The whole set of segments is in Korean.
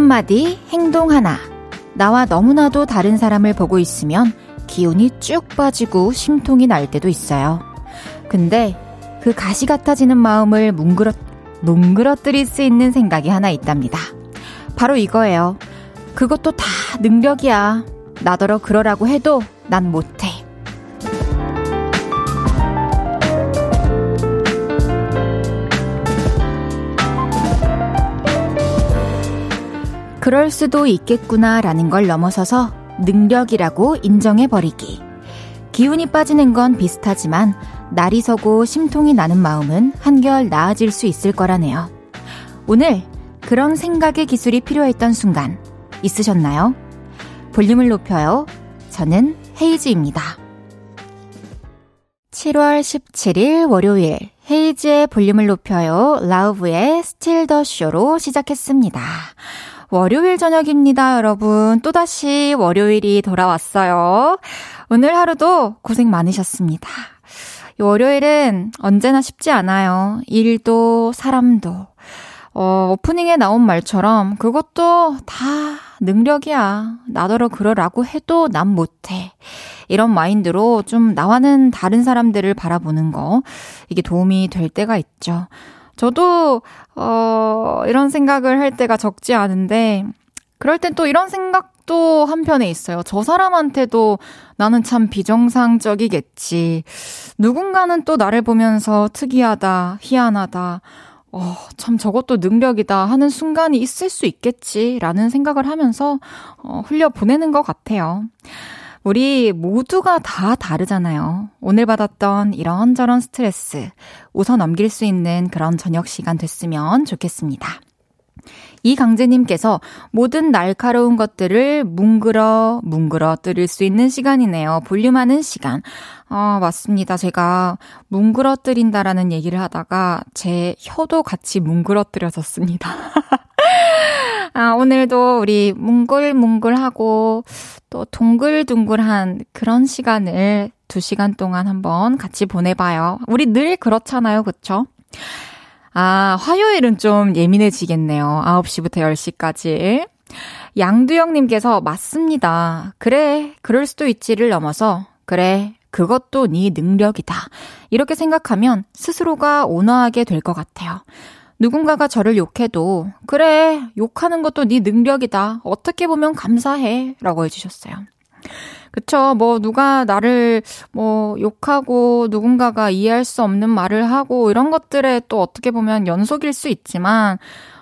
말 한마디, 행동 하나. 나와 너무나도 다른 사람을 보고 있으면 기운이 쭉 빠지고 심통이 날 때도 있어요. 근데 그 가시 같아지는 마음을 뭉그러, 뭉그러뜨릴 수 있는 생각이 하나 있답니다. 바로 이거예요. 그것도 다 능력이야. 나더러 그러라고 해도 난 못해. 그럴 수도 있겠구나라는 걸 넘어서서 능력이라고 인정해버리기. 기운이 빠지는 건 비슷하지만 날이 서고 심통이 나는 마음은 한결 나아질 수 있을 거라네요. 오늘 그런 생각의 기술이 필요했던 순간 있으셨나요? 볼륨을 높여요. 저는 헤이즈입니다. 7월 17일 월요일 헤이즈의 볼륨을 높여요. Lauv의 Steal The Show로 시작했습니다. 월요일 저녁입니다, 여러분. 또다시 월요일이 돌아왔어요. 오늘 하루도 고생 많으셨습니다. 월요일은 언제나 쉽지 않아요. 일도, 사람도. 어, 오프닝에 나온 말처럼 그것도 다 능력이야. 나더러 그러라고 해도 난 못해. 이런 마인드로 좀 나와는 다른 사람들을 바라보는 거, 이게 도움이 될 때가 있죠. 저도, 어, 이런 생각을 할 때가 적지 않은데, 그럴 땐 또 이런 생각도 한편에 있어요. 저 사람한테도 나는 참 비정상적이겠지. 누군가는 또 나를 보면서 특이하다, 희한하다, 어, 참 저것도 능력이다 하는 순간이 있을 수 있겠지라는 생각을 하면서 어, 흘려 보내는 것 같아요. 우리 모두가 다 다르잖아요. 오늘 받았던 이런저런 스트레스 웃어 넘길 수 있는 그런 저녁 시간 됐으면 좋겠습니다. 이강재님께서 모든 날카로운 것들을 뭉그러, 뭉그러 뜨릴 수 있는 시간이네요. 볼륨하는 시간. 아, 맞습니다. 제가 뭉그러 뜨린다라는 얘기를 하다가 제 혀도 같이 뭉그러 뜨려졌습니다. 아, 오늘도 우리 뭉글뭉글하고 또 동글둥글한 그런 시간을 두 시간 동안 한번 같이 보내봐요. 우리 늘 그렇잖아요. 그쵸? 아, 화요일은 좀 예민해지겠네요. 9시부터 10시까지. 양두영님께서 맞습니다. 그래, 그럴 수도 있지를 넘어서 그래, 그것도 네 능력이다. 이렇게 생각하면 스스로가 온화하게 될 것 같아요. 누군가가 저를 욕해도 그래, 욕하는 것도 네 능력이다. 어떻게 보면 감사해. 라고 해주셨어요. 그쵸. 뭐, 누가 나를 뭐, 욕하고 누군가가 이해할 수 없는 말을 하고 이런 것들에 또 어떻게 보면 연속일 수 있지만,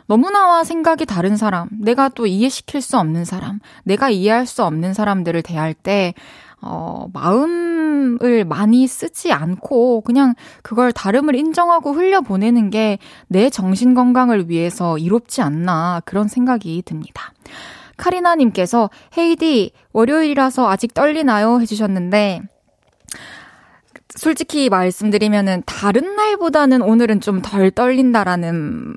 너무나와 생각이 다른 사람, 내가 또 이해시킬 수 없는 사람, 내가 이해할 수 없는 사람들을 대할 때, 어, 마음 을 많이 쓰지 않고 그냥 그걸 다름을 인정하고 흘려보내는 게 내 정신 건강을 위해서 이롭지 않나 그런 생각이 듭니다. 카리나님께서 헤이디 월요일이라서 아직 떨리나요 해주셨는데 솔직히 말씀드리면은 다른 날보다는 오늘은 좀 덜 떨린다라는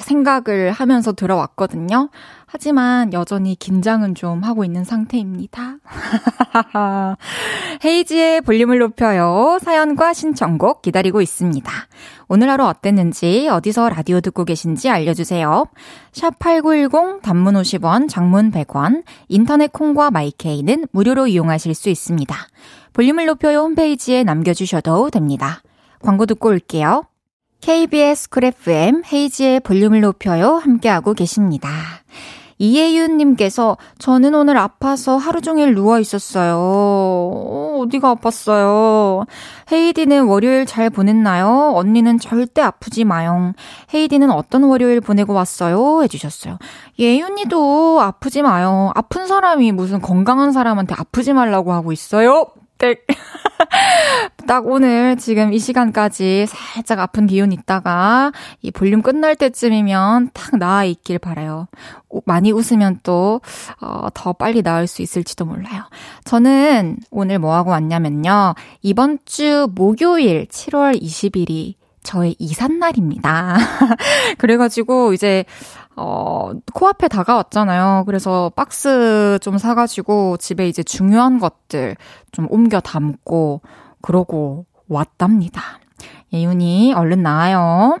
생각을 하면서 들어왔거든요. 하지만 여전히 긴장은 좀 하고 있는 상태입니다. 헤이지의 볼륨을 높여요. 사연과 신청곡 기다리고 있습니다. 오늘 하루 어땠는지 어디서 라디오 듣고 계신지 알려주세요. 샵 8910 단문 50원, 장문 100원, 인터넷 콩과 마이케이는 무료로 이용하실 수 있습니다. 볼륨을 높여요 홈페이지에 남겨주셔도 됩니다. 광고 듣고 올게요. KBS Cool FM 헤이즈의 볼륨을 높여요 함께하고 계십니다. 이혜윤님께서 저는 오늘 아파서 하루 종일 누워 있었어요. 어, 어디가 아팠어요? 헤이디는 월요일 잘 보냈나요? 언니는 절대 아프지 마용. 헤이디는 어떤 월요일 보내고 왔어요? 해주셨어요. 혜윤이도 아프지 마요. 아픈 사람이 무슨 건강한 사람한테 아프지 말라고 하고 있어요? 땡. 딱 오늘 지금 이 시간까지 살짝 아픈 기운 있다가 이 볼륨 끝날 때쯤이면 탁 나아 있길 바라요. 많이 웃으면 또, 어, 더 빨리 나을 수 있을지도 몰라요. 저는 오늘 뭐 하고 왔냐면요. 이번 주 목요일 7월 20일이 저의 이삿날입니다. 그래가지고 이제 어, 코앞에 다가왔잖아요. 그래서 박스 좀 사가지고 집에 이제 중요한 것들 좀 옮겨 담고 그러고 왔답니다. 예윤이 얼른 나와요.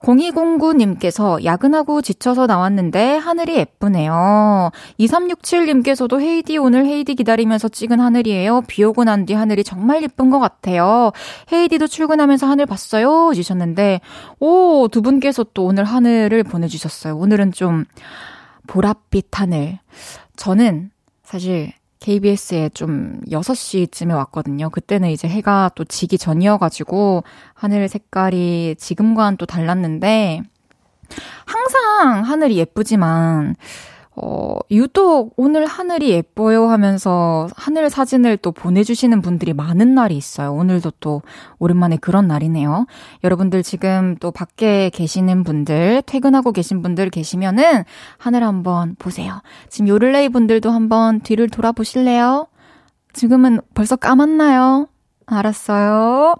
0209님께서 야근하고 지쳐서 나왔는데 하늘이 예쁘네요. 2367님께서도 헤이디 오늘 헤이디 기다리면서 찍은 하늘이에요. 비 오고 난 뒤 하늘이 정말 예쁜 것 같아요. 헤이디도 출근하면서 하늘 봤어요. 주셨는데, 오, 두 분께서 또 오늘 하늘을 보내주셨어요. 오늘은 좀 보랏빛 하늘. 저는 사실 KBS에 좀 6시쯤에 왔거든요. 그때는 이제 해가 또 지기 전이어가지고 하늘 색깔이 지금과는 또 달랐는데 항상 하늘이 예쁘지만 어, 유독 오늘 하늘이 예뻐요 하면서 하늘 사진을 또 보내주시는 분들이 많은 날이 있어요. 오늘도 또 오랜만에 그런 날이네요. 여러분들 지금 또 밖에 계시는 분들, 퇴근하고 계신 분들 계시면은 하늘 한번 보세요. 지금 요를레이 분들도 한번 뒤를 돌아보실래요? 지금은 벌써 까맣나요? 알았어요.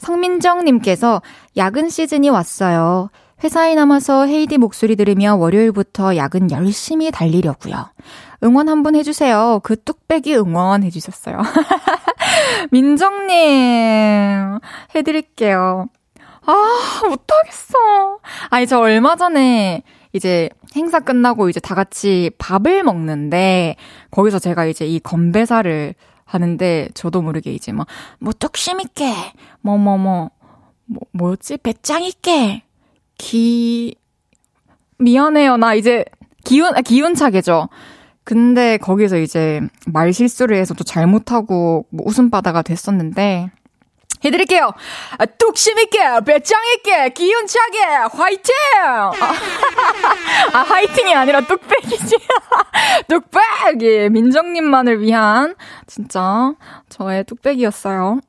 성민정님께서 야근 시즌이 왔어요. 회사에 남아서 헤이디 목소리 들으며 월요일부터 야근 열심히 달리려고요. 응원 한번 해주세요. 그 뚝배기 응원 해주셨어요. 민정님, 해드릴게요. 아, 못하겠어. 아니, 저 얼마 전에 이제 행사 끝나고 이제 다 같이 밥을 먹는데, 거기서 제가 이제 이 건배사를 하는데, 저도 모르게 이제 막, 뭐, 뚝심 있게, 뭐, 뭐, 뭐, 뭐, 뭐였지? 배짱 있게, 기, 미안해요. 나 이제 기운, 아, 기운차게죠. 근데 거기서 이제 말 실수를 해서 또 잘못하고 뭐 웃음바다가 됐었는데, 해드릴게요. 아, 뚝심 있게, 배짱 있게, 기운차게, 화이팅! 아, 아 화이팅이 아니라 뚝배기지. 뚝배기! 민정님만을 위한, 진짜, 저의 뚝배기였어요.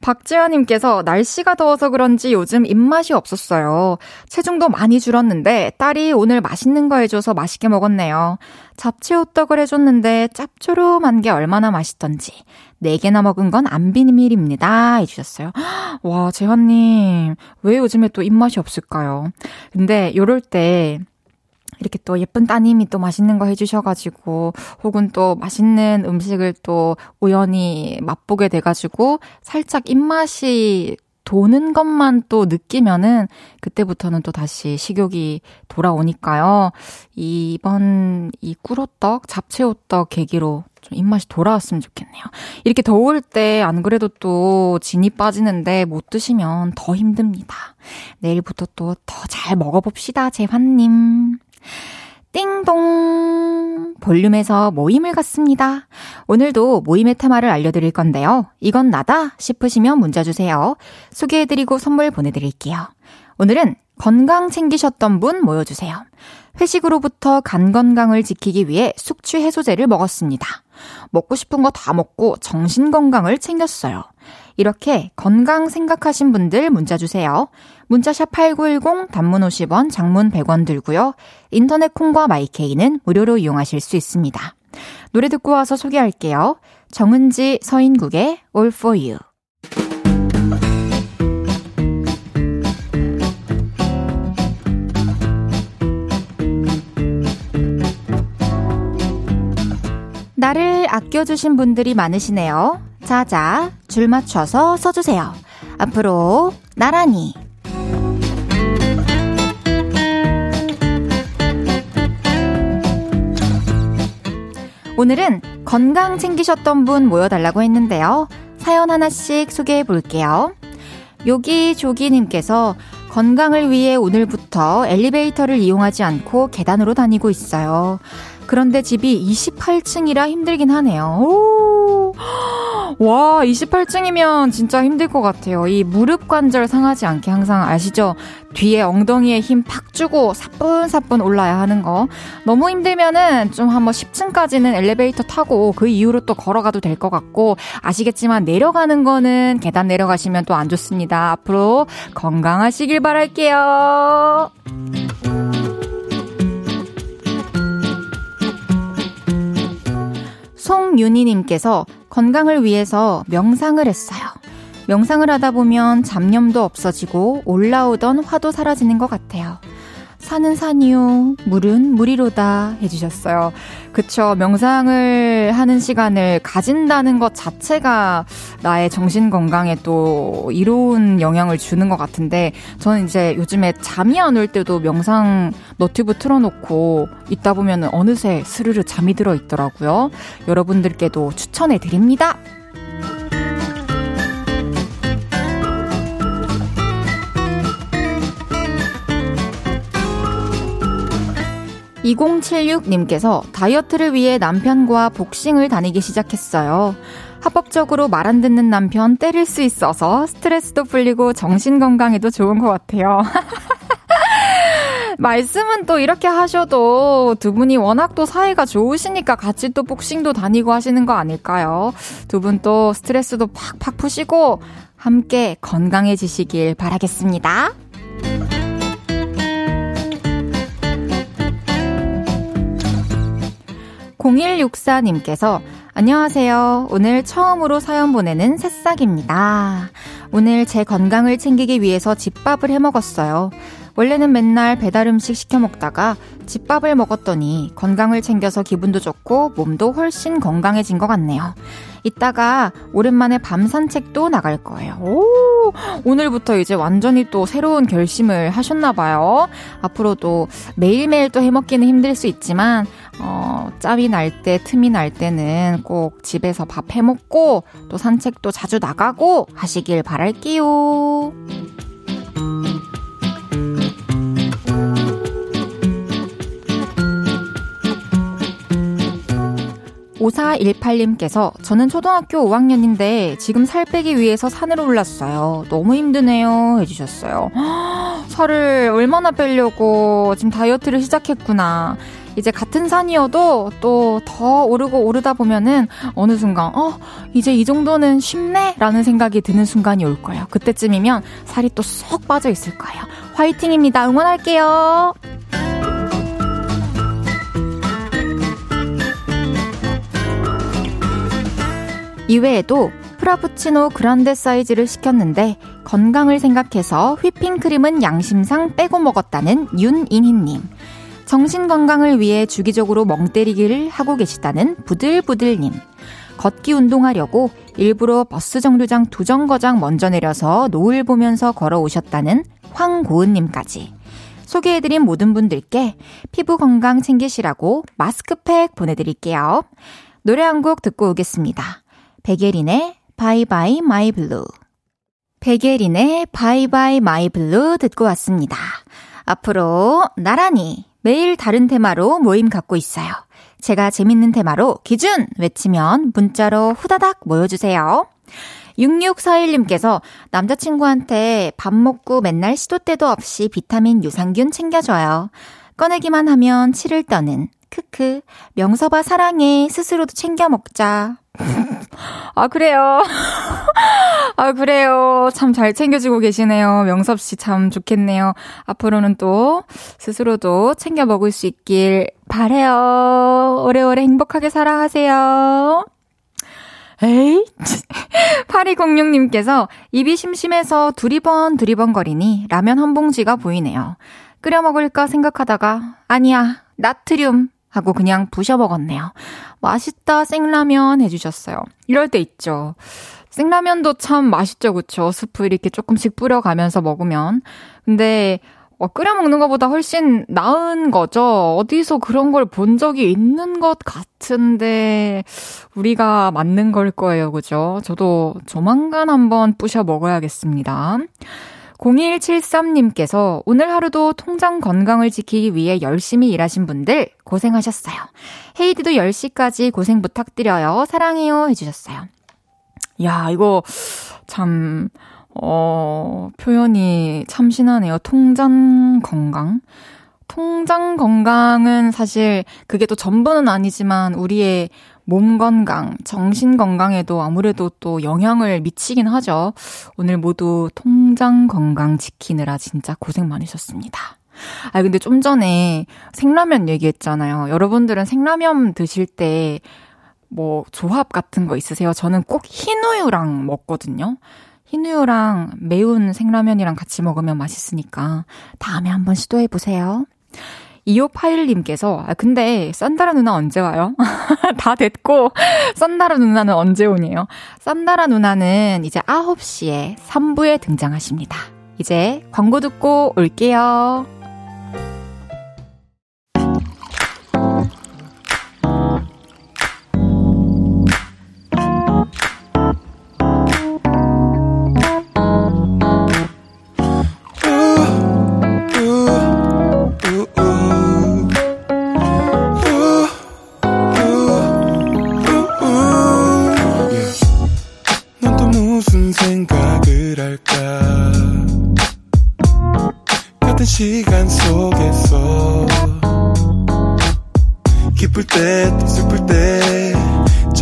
박재현님께서 날씨가 더워서 그런지 요즘 입맛이 없었어요. 체중도 많이 줄었는데 딸이 오늘 맛있는 거 해줘서 맛있게 먹었네요. 잡채 호떡을 해줬는데 짭조름한 게 얼마나 맛있던지 4개나 먹은 건 안 비밀입니다. 해주셨어요. 와, 재현님, 왜 요즘에 또 입맛이 없을까요? 근데 요럴 때 이렇게 또 예쁜 따님이 또 맛있는 거 해주셔가지고, 혹은 또 맛있는 음식을 또 우연히 맛보게 돼가지고, 살짝 입맛이 도는 것만 또 느끼면은, 그때부터는 또 다시 식욕이 돌아오니까요. 이번 이 꿀호떡, 잡채호떡 계기로 좀 입맛이 돌아왔으면 좋겠네요. 이렇게 더울 때 안 그래도 또 진이 빠지는데 못 드시면 더 힘듭니다. 내일부터 또 더 잘 먹어봅시다, 재환님. 띵동! 볼륨에서 모임을 갖습니다. 오늘도 모임의 테마를 알려드릴 건데요. 이건 나다 싶으시면 문자 주세요. 소개해드리고 선물 보내드릴게요. 오늘은 건강 챙기셨던 분 모여주세요. 회식으로부터 간 건강을 지키기 위해 숙취 해소제를 먹었습니다. 먹고 싶은 거 다 먹고 정신 건강을 챙겼어요. 이렇게 건강 생각하신 분들 문자 주세요. 문자샵 8910 단문 50원, 장문 100원 들고요. 인터넷 콩과 마이케이는 무료로 이용하실 수 있습니다. 노래 듣고 와서 소개할게요. 정은지 서인국의 All for You. 나를 아껴주신 분들이 많으시네요. 자자, 줄 맞춰서 써주세요. 앞으로 나란히. 오늘은 건강 챙기셨던 분 모여달라고 했는데요. 사연 하나씩 소개해 볼게요. 요기조기님께서 건강을 위해 오늘부터 엘리베이터를 이용하지 않고 계단으로 다니고 있어요. 그런데 집이 28층이라 힘들긴 하네요. 오! 와, 28층이면 진짜 힘들 것 같아요. 이 무릎 관절 상하지 않게 항상 아시죠? 뒤에 엉덩이에 힘 팍 주고 사뿐사뿐 올라야 하는 거. 너무 힘들면은 좀 한번 10층까지는 엘리베이터 타고 그 이후로 또 걸어가도 될 것 같고 아시겠지만 내려가는 거는 계단 내려가시면 또 안 좋습니다. 앞으로 건강하시길 바랄게요. 송윤희님께서 건강을 위해서 명상을 했어요. 명상을 하다 보면 잡념도 없어지고 올라오던 화도 사라지는 것 같아요. 산은 산이요, 물은 물이로다 해주셨어요. 그쵸. 명상을 하는 시간을 가진다는 것 자체가 나의 정신 건강에 또 이로운 영향을 주는 것 같은데, 저는 이제 요즘에 잠이 안 올 때도 명상 너튜브 틀어놓고 있다 보면 어느새 스르르 잠이 들어 있더라고요. 여러분들께도 추천해 드립니다. 2076님께서 다이어트를 위해 남편과 복싱을 다니기 시작했어요. 합법적으로 말 안 듣는 남편 때릴 수 있어서 스트레스도 풀리고 정신 건강에도 좋은 것 같아요. 말씀은 또 이렇게 하셔도 두 분이 워낙 또 사이가 좋으시니까 같이 또 복싱도 다니고 하시는 거 아닐까요? 두 분 또 스트레스도 팍팍 푸시고 함께 건강해지시길 바라겠습니다. 0164님께서 안녕하세요. 오늘 처음으로 사연 보내는 새싹입니다. 오늘 제 건강을 챙기기 위해서 집밥을 해 먹었어요. 원래는 맨날 배달 음식 시켜 먹다가 집밥을 먹었더니 건강을 챙겨서 기분도 좋고 몸도 훨씬 건강해진 것 같네요. 이따가 오랜만에 밤 산책도 나갈 거예요. 오, 오늘부터 이제 완전히 또 새로운 결심을 하셨나봐요. 앞으로도 매일매일 또 해먹기는 힘들 수 있지만, 어, 짬이 날 때, 틈이 날 때는 꼭 집에서 밥 해먹고 또 산책도 자주 나가고 하시길 바랄게요. 5418님께서 저는 초등학교 5학년인데 지금 살 빼기 위해서 산으로 올랐어요. 너무 힘드네요. 해주셨어요. 살을 얼마나 빼려고 지금 다이어트를 시작했구나. 이제 같은 산이어도 또 더 오르고 오르다 보면은 어느 순간, 어, 이제 이 정도는 쉽네? 라는 생각이 드는 순간이 올 거예요. 그때쯤이면 살이 또 쏙 빠져 있을 거예요. 화이팅입니다. 응원할게요. 이외에도 프라푸치노 그란데 사이즈를 시켰는데 건강을 생각해서 휘핑크림은 양심상 빼고 먹었다는 윤인희님. 정신 건강을 위해 주기적으로 멍 때리기를 하고 계시다는 부들부들님. 걷기 운동하려고 일부러 버스 정류장 두 정거장 먼저 내려서 노을 보면서 걸어오셨다는 황고은님까지. 소개해드린 모든 분들께 피부 건강 챙기시라고 마스크팩 보내드릴게요. 노래 한 곡 듣고 오겠습니다. 백예린의 Bye Bye My Blue. 백예린의 Bye Bye My Blue 듣고 왔습니다. 앞으로 나란히 매일 다른 테마로 모임 갖고 있어요. 제가 재밌는 테마로 기준 외치면 문자로 후다닥 모여주세요. 6641님께서 남자친구한테 밥 먹고 맨날 시도 때도 없이 비타민 유산균 챙겨줘요. 꺼내기만 하면 치를 떠는 크크 명서봐 사랑해 스스로도 챙겨 먹자. 아, 그래요. 아, 그래요. 참 잘 챙겨주고 계시네요. 명섭 씨 참 좋겠네요. 앞으로는 또 스스로도 챙겨 먹을 수 있길 바래요. 오래오래 행복하게 살아가세요. 에이? 8206님께서 입이 심심해서 두리번 두리번 거리니 라면 한 봉지가 보이네요. 끓여 먹을까 생각하다가 아니야 나트륨 하고 그냥 부셔 먹었네요. 맛있다, 생라면 해주셨어요. 이럴 때 있죠. 생라면도 참 맛있죠, 그쵸? 스프 이렇게 조금씩 뿌려가면서 먹으면. 근데, 어, 끓여 먹는 것보다 훨씬 나은 거죠. 어디서 그런 걸 본 적이 있는 것 같은데, 우리가 맞는 걸 거예요, 그죠? 저도 조만간 한번 부셔 먹어야겠습니다. 0173님께서 오늘 하루도 통장 건강을 지키기 위해 열심히 일하신 분들 고생하셨어요. 헤이디도 10시까지 고생 부탁드려요. 사랑해요. 해주셨어요. 야, 이거 참, 어, 표현이 참신하네요. 통장 건강. 통장 건강은 사실 그게 또 전부는 아니지만 우리의 몸 건강, 정신 건강에도 아무래도 또 영향을 미치긴 하죠. 오늘 모두 통장 건강 지키느라 진짜 고생 많으셨습니다. 아, 근데 좀 전에 생라면 얘기했잖아요. 여러분들은 생라면 드실 때 뭐 조합 같은 거 있으세요? 저는 꼭 흰우유랑 먹거든요. 흰우유랑 매운 생라면이랑 같이 먹으면 맛있으니까 다음에 한번 시도해 보세요. 2581님께서, 아, 근데, 썬다라 누나 언제 와요? 다 됐고, 썬다라 누나는 언제 오니요? 썬다라 누나는 이제 9시에 3부에 등장하십니다. 이제 광고 듣고 올게요.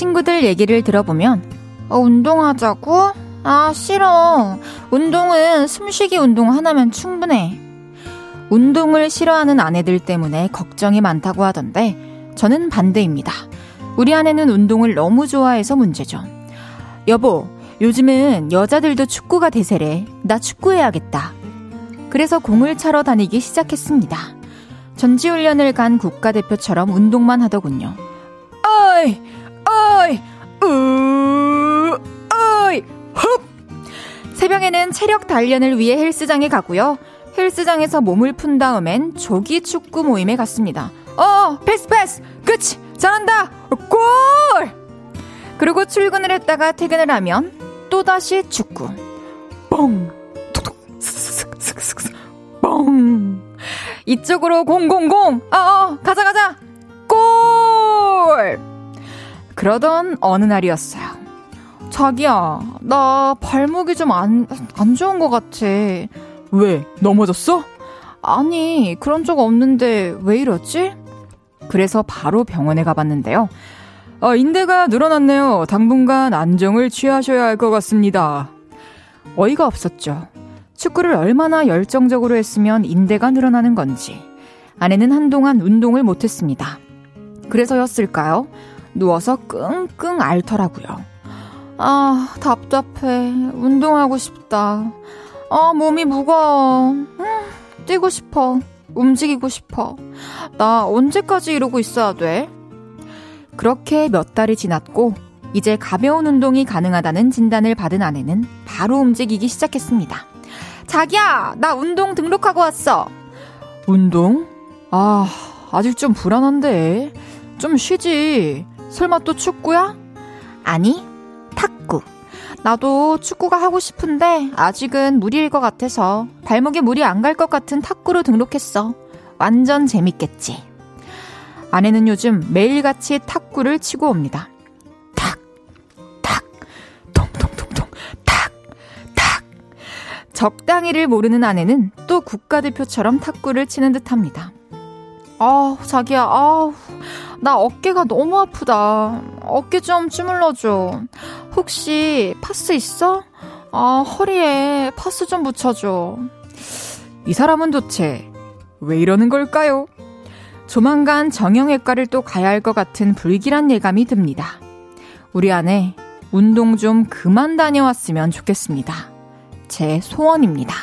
친구들 얘기를 들어보면, 어, 운동하자고? 아, 싫어. 운동은 숨쉬기 운동 하나면 충분해. 운동을 싫어하는 아내들 때문에 걱정이 많다고 하던데 저는 반대입니다. 우리 아내는 운동을 너무 좋아해서 문제죠. 여보, 요즘은 여자들도 축구가 대세래. 나 축구해야겠다. 그래서 공을 차러 다니기 시작했습니다. 전지훈련을 간 국가대표처럼 운동만 하더군요. 어이! 어이! 으! 어이! 흡! 새벽에는 체력 단련을 위해 헬스장에 가고요. 헬스장에서 몸을 푼 다음엔 조기 축구 모임에 갔습니다. 어, 패스 패스! 그치! 잘한다! 골! 그리고 출근을 했다가 퇴근을 하면 또다시 축구. 뻥! 톡톡! 스스스스스스 뻥! 이쪽으로 공공공! 어, 어, 가자, 가자! 골! 그러던 어느 날이었어요. 자기야, 나 발목이 좀 안, 안 좋은 것 같아. 왜? 넘어졌어? 아니, 그런 적 없는데 왜 이러지? 그래서 바로 병원에 가봤는데요. 어, 인대가 늘어났네요. 당분간 안정을 취하셔야 할 것 같습니다. 어이가 없었죠. 축구를 얼마나 열정적으로 했으면 인대가 늘어나는 건지. 아내는 한동안 운동을 못했습니다. 그래서였을까요? 누워서 끙끙 앓더라고요. 아, 답답해. 운동하고 싶다. 아, 몸이 무거워. 음, 뛰고 싶어. 움직이고 싶어. 나 언제까지 이러고 있어야 돼? 그렇게 몇 달이 지났고, 이제 가벼운 운동이 가능하다는 진단을 받은 아내는 바로 움직이기 시작했습니다. 자기야, 나 운동 등록하고 왔어. 운동? 아, 아직 좀 불안한데. 좀 쉬지. 설마 또 축구야? 아니, 탁구. 나도 축구가 하고 싶은데 아직은 무리일 것 같아서 발목에 물이 안 갈 것 같은 탁구로 등록했어. 완전 재밌겠지. 아내는 요즘 매일같이 탁구를 치고 옵니다. 탁, 탁, 통통통통, 탁, 탁. 적당히를 모르는 아내는 또 국가대표처럼 탁구를 치는 듯 합니다. 아, 자기야, 아우. 나 어깨가 너무 아프다. 어깨 좀 주물러줘. 혹시 파스 있어? 아, 허리에 파스 좀 붙여줘. 이 사람은 도대체 왜 이러는 걸까요? 조만간 정형외과를 또 가야 할 것 같은 불길한 예감이 듭니다. 우리 아내 운동 좀 그만 다녀왔으면 좋겠습니다. 제 소원입니다.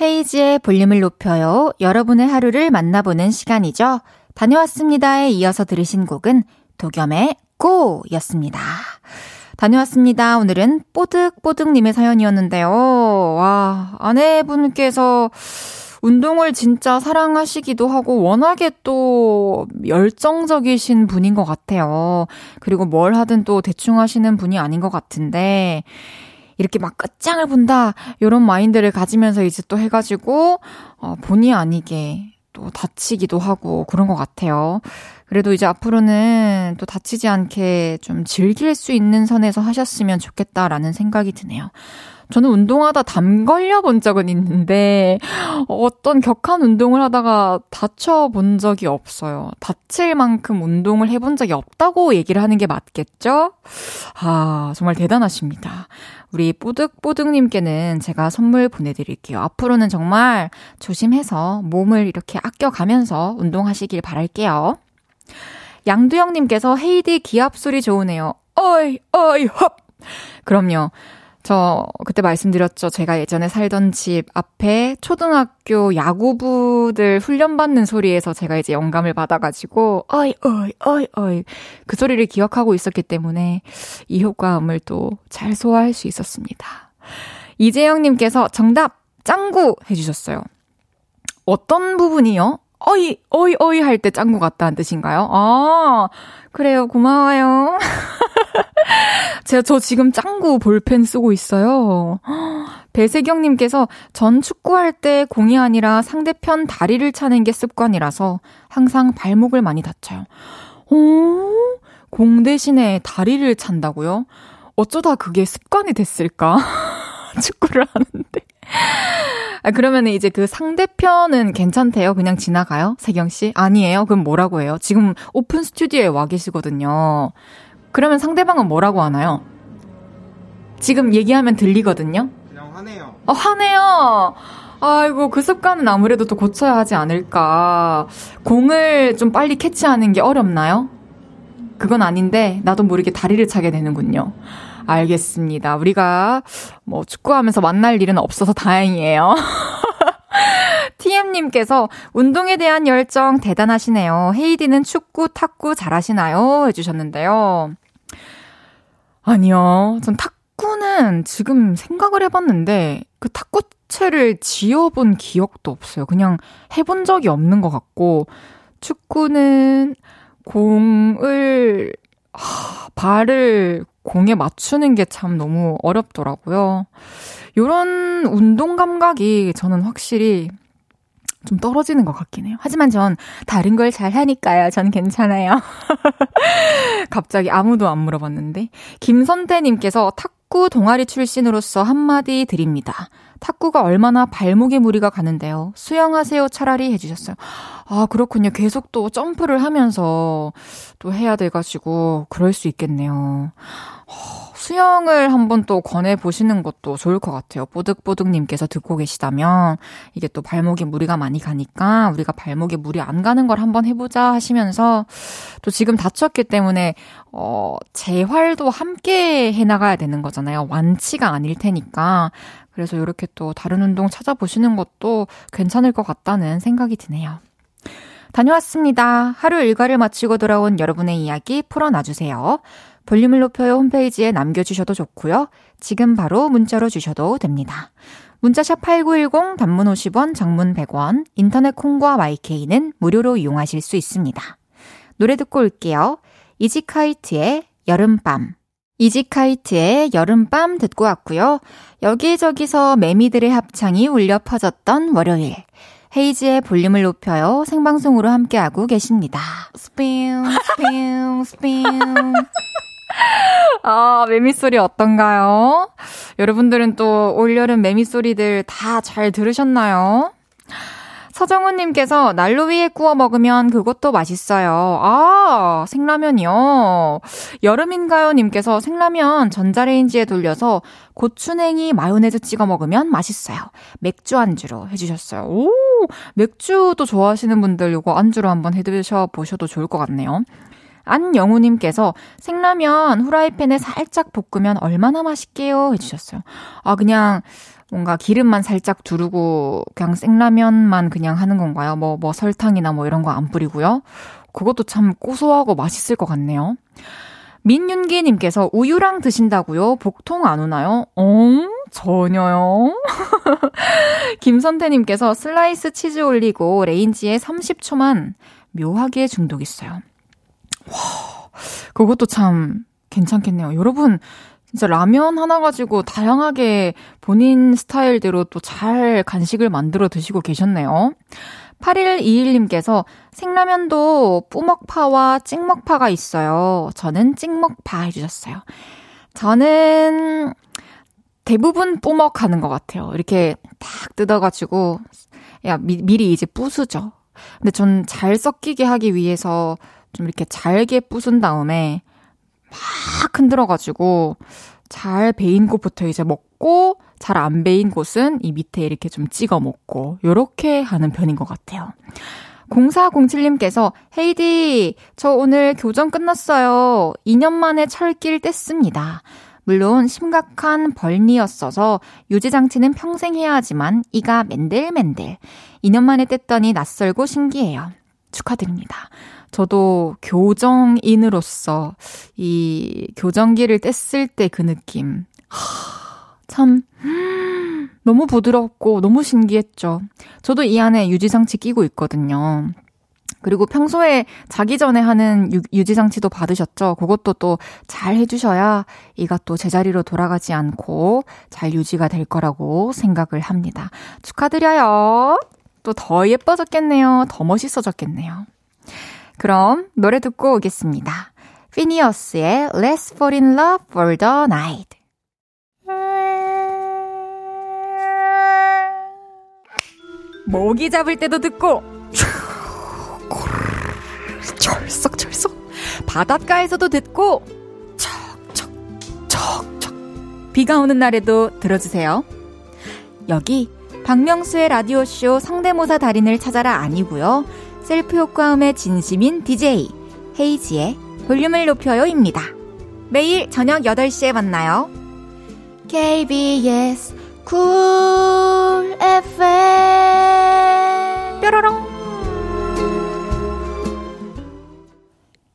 헤이지의 볼륨을 높여요. 여러분의 하루를 만나보는 시간이죠. 다녀왔습니다에 이어서 들으신 곡은 도겸의 고! 였습니다. 다녀왔습니다. 오늘은 뽀득뽀득님의 사연이었는데요. 와, 아내분께서 운동을 진짜 사랑하시기도 하고 워낙에 또 열정적이신 분인 것 같아요. 그리고 뭘 하든 또 대충 하시는 분이 아닌 것 같은데, 이렇게 막 끝장을 본다 이런 마인드를 가지면서 이제 또 해가지고 어, 본의 아니게 또 다치기도 하고 그런 것 같아요. 그래도 이제 앞으로는 또 다치지 않게 좀 즐길 수 있는 선에서 하셨으면 좋겠다라는 생각이 드네요. 저는 운동하다 담 걸려 본 적은 있는데 어떤 격한 운동을 하다가 다쳐 본 적이 없어요. 다칠 만큼 운동을 해본 적이 없다고 얘기를 하는 게 맞겠죠? 아, 정말 대단하십니다. 우리 뽀득뽀득님께는 제가 선물 보내드릴게요. 앞으로는 정말 조심해서 몸을 이렇게 아껴가면서 운동하시길 바랄게요. 양두영님께서 헤이디 기합 소리 좋으네요. 어이, 어이, 헙! 그럼요. 저 그때 말씀드렸죠. 제가 예전에 살던 집 앞에 초등학교 야구부들 훈련받는 소리에서 제가 이제 영감을 받아가지고 어이 어이 어이 어이 그 소리를 기억하고 있었기 때문에 이 효과음을 또 잘 소화할 수 있었습니다. 이재영님께서 정답 짱구 해주셨어요. 어떤 부분이요? 어이 어이 어이 할 때 짱구 같다는 뜻인가요? 아 그래요 고마워요. 제가 저 지금 짱구 볼펜 쓰고 있어요. 배세경님께서 전 축구할 때 공이 아니라 상대편 다리를 차는 게 습관이라서 항상 발목을 많이 다쳐요. 오, 공 대신에 다리를 찬다고요? 어쩌다 그게 습관이 됐을까? 축구를 하는데. 아, 그러면 이제 그 상대편은 괜찮대요? 그냥 지나가요? 세경씨? 아니에요? 그럼 뭐라고 해요? 지금 오픈 스튜디오에 와 계시거든요. 그러면 상대방은 뭐라고 하나요? 지금 얘기하면 들리거든요? 그냥 화내요. 어, 화내요! 아이고, 그 습관은 아무래도 또 고쳐야 하지 않을까. 공을 좀 빨리 캐치하는 게 어렵나요? 그건 아닌데, 나도 모르게 다리를 차게 되는군요. 알겠습니다. 우리가 뭐 축구하면서 만날 일은 없어서 다행이에요. TM님께서 운동에 대한 열정 대단하시네요. 헤이디는 축구, 탁구 잘하시나요? 해주셨는데요. 아니요. 전 탁구는 지금 생각을 해봤는데 그 탁구채를 지어본 기억도 없어요. 그냥 해본 적이 없는 것 같고 축구는 공을 하, 발을 공에 맞추는 게 참 너무 어렵더라고요. 요런 운동 감각이 저는 확실히 좀 떨어지는 것 같긴 해요. 하지만 전 다른 걸 잘 하니까요. 전 괜찮아요. 갑자기 아무도 안 물어봤는데. 김선태님께서 탁 구 동아리 출신으로서 한마디 드립니다. 탁구가 얼마나 발목에 무리가 가는데요. 수영하세요 차라리 해주셨어요. 아, 그렇군요. 계속 또 점프를 하면서 또 해야 돼가지고, 그럴 수 있겠네요. 수영을 한번 또 권해 보시는 것도 좋을 것 같아요. 뽀득뽀득님께서 듣고 계시다면, 이게 또 발목에 무리가 많이 가니까, 우리가 발목에 무리 안 가는 걸 한번 해보자 하시면서, 또 지금 다쳤기 때문에, 어, 재활도 함께 해나가야 되는 거잖아요. 완치가 아닐 테니까. 그래서 이렇게 또 다른 운동 찾아보시는 것도 괜찮을 것 같다는 생각이 드네요. 다녀왔습니다. 하루 일과를 마치고 돌아온 여러분의 이야기 풀어놔주세요. 볼륨을 높여요 홈페이지에 남겨주셔도 좋고요. 지금 바로 문자로 주셔도 됩니다. 문자샵 8910 단문 50원, 장문 100원, 인터넷 콩과 YK는 무료로 이용하실 수 있습니다. 노래 듣고 올게요. 이지카이트의 여름밤. 이지카이트의 여름밤 듣고 왔고요. 여기저기서 매미들의 합창이 울려 퍼졌던 월요일. 헤이즈의 볼륨을 높여요. 생방송으로 함께하고 계십니다. 스피움, 스피움, 스피움. 아, 매미 소리 어떤가요? 여러분들은 또 올여름 매미 소리들 다 잘 들으셨나요? 서정훈님께서 난로 위에 구워 먹으면 그것도 맛있어요. 아, 생라면이요. 여름인가요? 님께서 생라면 전자레인지에 돌려서 고추냉이 마요네즈 찍어 먹으면 맛있어요. 맥주 안주로 해주셨어요. 오, 맥주도 좋아하시는 분들 이거 안주로 한번 해드셔 보셔도 좋을 것 같네요. 안영우님께서 생라면 후라이팬에 살짝 볶으면 얼마나 맛있게요? 해주셨어요. 아, 그냥 뭔가 기름만 살짝 두르고 그냥 생라면만 그냥 하는 건가요? 뭐, 뭐 설탕이나 뭐 이런 거 안 뿌리고요. 그것도 참 고소하고 맛있을 것 같네요. 민윤기님께서 우유랑 드신다고요? 복통 안 오나요? 어? 전혀요. 김선태님께서 슬라이스 치즈 올리고 레인지에 30초만 묘하게 중독 있어요. 와, 그것도 참 괜찮겠네요. 여러분, 진짜 라면 하나 가지고 다양하게 본인 스타일대로 또 잘 간식을 만들어 드시고 계셨네요. 8121님께서 생라면도 뿌먹파와 찍먹파가 있어요. 저는 찍먹파 해주셨어요. 저는 대부분 뿌먹하는 것 같아요. 이렇게 탁 뜯어가지고, 야, 미, 미리 이제 부수죠. 근데 전 잘 섞이게 하기 위해서 좀 이렇게 잘게 부순 다음에 막 흔들어가지고 잘 베인 곳부터 이제 먹고 잘 안 베인 곳은 이 밑에 이렇게 좀 찍어 먹고 요렇게 하는 편인 것 같아요. 0407님께서 헤이디 저 오늘 교정 끝났어요. 2년 만에 철길 뗐습니다. 물론 심각한 벌니였어서 유지장치는 평생 해야 하지만 이가 맨들맨들. 2년 만에 뗐더니 낯설고 신기해요. 축하드립니다. 저도 교정인으로서 이 교정기를 뗐을 때 그 느낌. 참, 너무 부드럽고 너무 신기했죠. 저도 이 안에 유지장치 끼고 있거든요. 그리고 평소에 자기 전에 하는 유, 지장치도 받으셨죠? 그것도 또 잘 해주셔야 이가 또 제자리로 돌아가지 않고 잘 유지가 될 거라고 생각을 합니다. 축하드려요. 또 더 예뻐졌겠네요. 더 멋있어졌겠네요. 그럼 노래 듣고 오겠습니다. 피니어스의 Let's Fall in Love for the Night. 모기 잡을 때도 듣고 철썩철썩 바닷가에서도 듣고 척척척척 비가 오는 날에도 들어주세요. 여기 박명수의 라디오쇼 성대모사 달인을 찾아라 아니고요. 셀프 효과음의 진심인 DJ 헤이지의 볼륨을 높여요입니다. 매일 저녁 8시에 만나요. KBS Cool FM 뾰로롱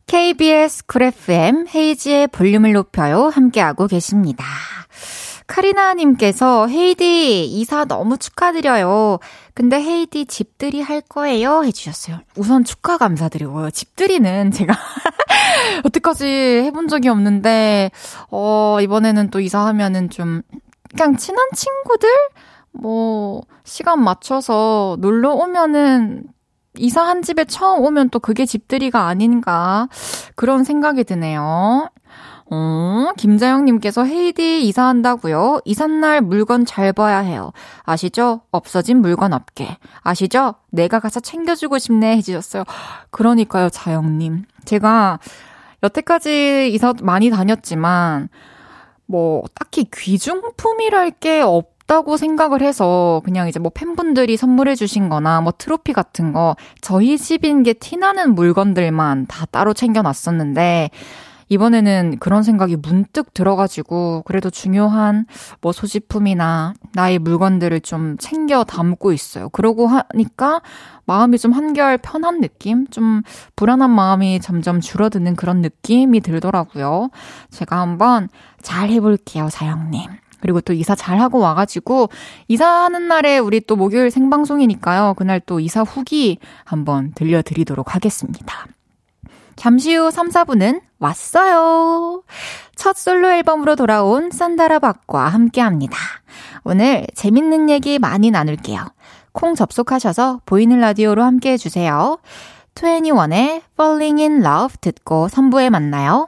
KBS Cool FM 헤이즈의 볼륨을 높여요 함께하고 계십니다. 카리나님께서 헤이디 이사 너무 축하드려요. 근데 헤이디 집들이 할 거예요 해주셨어요. 우선 축하 감사드리고요. 집들이는 제가 여태까지 해본 적이 없는데 어 이번에는 또 이사하면은 좀 그냥 친한 친구들 뭐 시간 맞춰서 놀러 오면은 이사한 집에 처음 오면 또 그게 집들이가 아닌가 그런 생각이 드네요. 어, 김자영님께서 헤이디 이사한다고요? 이삿날 물건 잘 봐야 해요. 아시죠? 없어진 물건 없게. 아시죠? 내가 가서 챙겨주고 싶네 해주셨어요. 그러니까요, 자영님. 제가 여태까지 이사 많이 다녔지만, 뭐, 딱히 귀중품이랄 게 없 다고 생각을 해서 그냥 이제 뭐 팬분들이 선물해 주신 거나 뭐 트로피 같은 거 저희 집인 게 티나는 물건들만 다 따로 챙겨 놨었는데 이번에는 그런 생각이 문득 들어가지고 그래도 중요한 뭐 소지품이나 나의 물건들을 좀 챙겨 담고 있어요. 그러고 하니까 마음이 좀 한결 편한 느낌? 좀 불안한 마음이 점점 줄어드는 그런 느낌이 들더라고요. 제가 한번 잘 해볼게요, 사영님. 그리고 또 이사 잘 하고 와가지고 이사하는 날에 우리 또 목요일 생방송이니까요. 그날 또 이사 후기 한번 들려드리도록 하겠습니다. 잠시 후 3, 4분은 왔어요. 첫 솔로 앨범으로 돌아온 산다라박과 함께 합니다. 오늘 재밌는 얘기 많이 나눌게요. 콩 접속하셔서 보이는 라디오로 함께 해주세요. 21의 Falling in Love 듣고 3부에 만나요.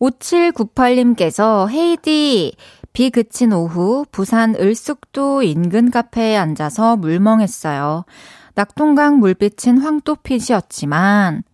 5798님께서 헤이디 비 그친 오후 부산 을숙도 인근 카페에 앉아서 물멍했어요. 낙동강 물빛은 황토빛이었지만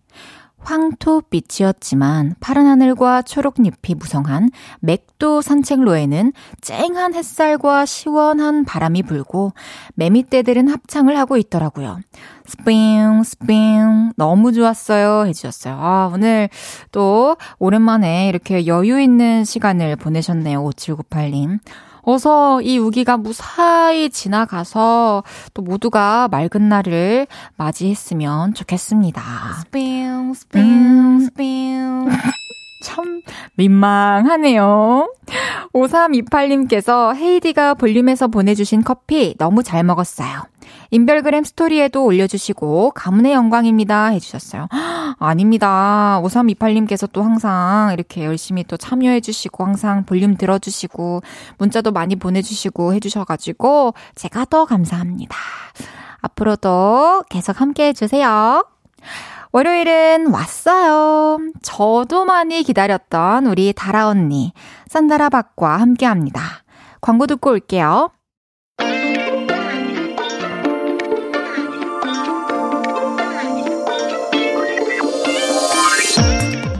황토빛이었지만 파란 하늘과 초록잎이 무성한 맥도 산책로에는 쨍한 햇살과 시원한 바람이 불고 매미떼들은 합창을 하고 있더라고요. 스핑, 스핑. 너무 좋았어요. 해주셨어요. 아, 오늘 또 오랜만에 이렇게 여유 있는 시간을 보내셨네요. 5798님. 어서 이 우기가 무사히 지나가서 또 모두가 맑은 날을 맞이했으면 좋겠습니다. 스핑, 스핑, 스핑. 참 민망하네요. 5328님께서 헤이디가 볼륨에서 보내주신 커피 너무 잘 먹었어요. 인별그램 스토리에도 올려주시고 가문의 영광입니다 해주셨어요. 아닙니다. 5328님께서 또 항상 이렇게 열심히 또 참여해주시고 항상 볼륨 들어주시고 문자도 많이 보내주시고 해주셔가지고 제가 더 감사합니다. 앞으로도 계속 함께 해주세요. 월요일은 왔어요. 저도 많이 기다렸던 우리 다라 언니, 산다라박과 함께 합니다. 광고 듣고 올게요.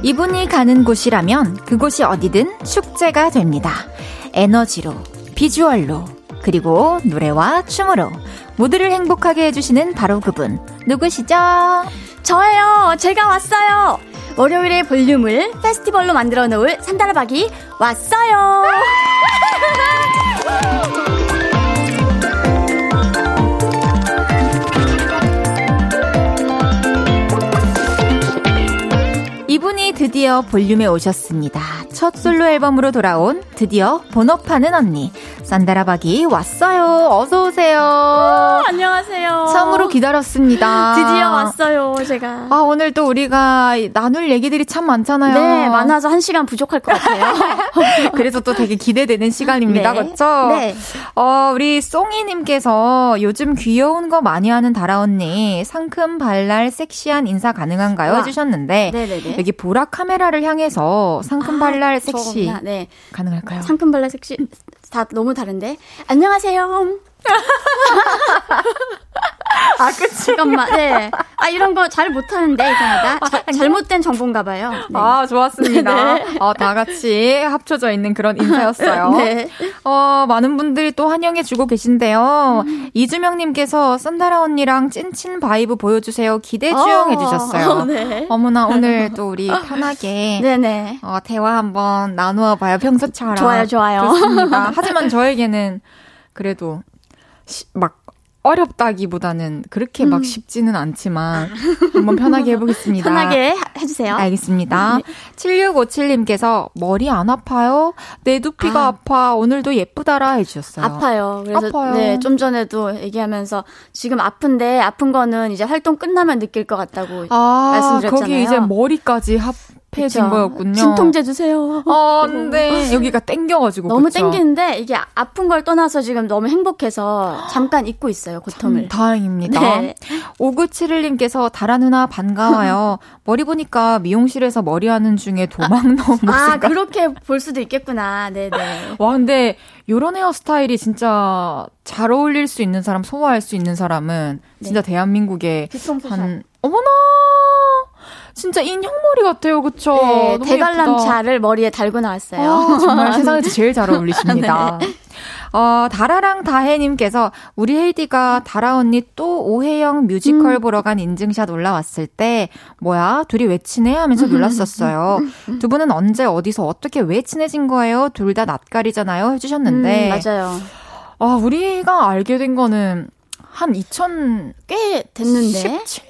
이분이 가는 곳이라면 그곳이 어디든 축제가 됩니다. 에너지로, 비주얼로, 그리고 노래와 춤으로 모두를 행복하게 해주시는 바로 그분. 누구시죠? 저예요. 제가 왔어요. 월요일의 볼륨을 페스티벌로 만들어 놓을 산다라박이 왔어요. 이분이 드디어 볼륨에 오셨습니다. 첫 솔로 앨범으로 돌아온 드디어 본업하는 언니 산다라박이 왔어요. 어서 오세요. 오, 안녕하세요. 참으로 기다렸습니다. 드디어 왔어요, 제가. 아, 오늘 또 우리가 나눌 얘기들이 참 많잖아요. 네, 많아서 한 시간 부족할 것 같아요. 그래서 또 되게 기대되는 시간입니다. 네. 그렇죠? 네. 어, 우리 송이님께서 요즘 귀여운 거 많이 하는 다라 언니 상큼 발랄 섹시한 인사 가능한가요? 와. 해주셨는데 네네네. 여기 보라 카메라를 향해서 상큼 발랄 아, 섹시 네. 가능할까요? 상큼 발랄 섹시 다 너무 다른데. 안녕하세요. 아, 그치. 잠깐만, 네. 아, 이런 거 잘 못하는데, 이상하다. 자, 아, 잘못된 정보인가 봐요. 네. 아, 좋았습니다. 네. 어, 다 같이 합쳐져 있는 그런 인사였어요. 네. 어, 많은 분들이 또 환영해주고 계신데요. 음. 이주명님께서 산다라 언니랑 찐친 vibe 보여주세요. 기대 주영 어, 해주셨어요. 네. 어머나, 오늘 또 우리 편하게. 네네. 어, 대화 한번 나누어 봐요. 평소처럼. 좋아요, 좋아요. 좋습니다. 하지만 저에게는 그래도 시, 막 어렵다기보다는 그렇게 음. 막 쉽지는 않지만 한번 편하게 해보겠습니다. 편하게 해주세요. 알겠습니다. 네. 7657님께서 머리 안 아파요? 내 두피가 아. 파 오늘도 예쁘다라 해주셨어요. 아파요. 그래서 아파요. 네, 좀 전에도 얘기하면서 지금 아픈데 아픈 거는 이제 활동 끝나면 느낄 것 같다고 아, 말씀드렸잖아요. 거기 이제 머리까지 합 습해진 거였군요. 진통제 주세요. 아, 근데 여기가 땡겨가지고 너무 그쵸? 땡기는데 이게 아픈 걸 떠나서 지금 너무 행복해서 잠깐 잊고 있어요 고통을. 다행입니다. 네. 5971님께서 다라 누나 반가워요. 머리 보니까 미용실에서 머리하는 중에 도망 나온 모습. 아 그렇게 볼 수도 있겠구나. 네네. 와 근데 요런 헤어스타일이 진짜 잘 어울릴 수 있는 사람, 소화할 수 있는 사람은 진짜 네. 대한민국에 한 어머나 진짜 인형머리 같아요, 그쵸? 네, 대관람차를 머리에 달고 나왔어요. 아, 정말 세상에서 제일 잘 어울리십니다. 네. 어, 다라랑 다혜님께서 우리 헤이디가 다라 언니 또 오해영 뮤지컬 음. 보러 간 인증샷 올라왔을 때 뭐야 둘이 왜 친해 하면서 놀랐었어요. 두 분은 언제 어디서 어떻게 왜 친해진 거예요? 둘 다 낯가리잖아요 해주셨는데 음, 맞아요. 아 우리가 알게 된 거는 한 2000 꽤 됐는데 17년?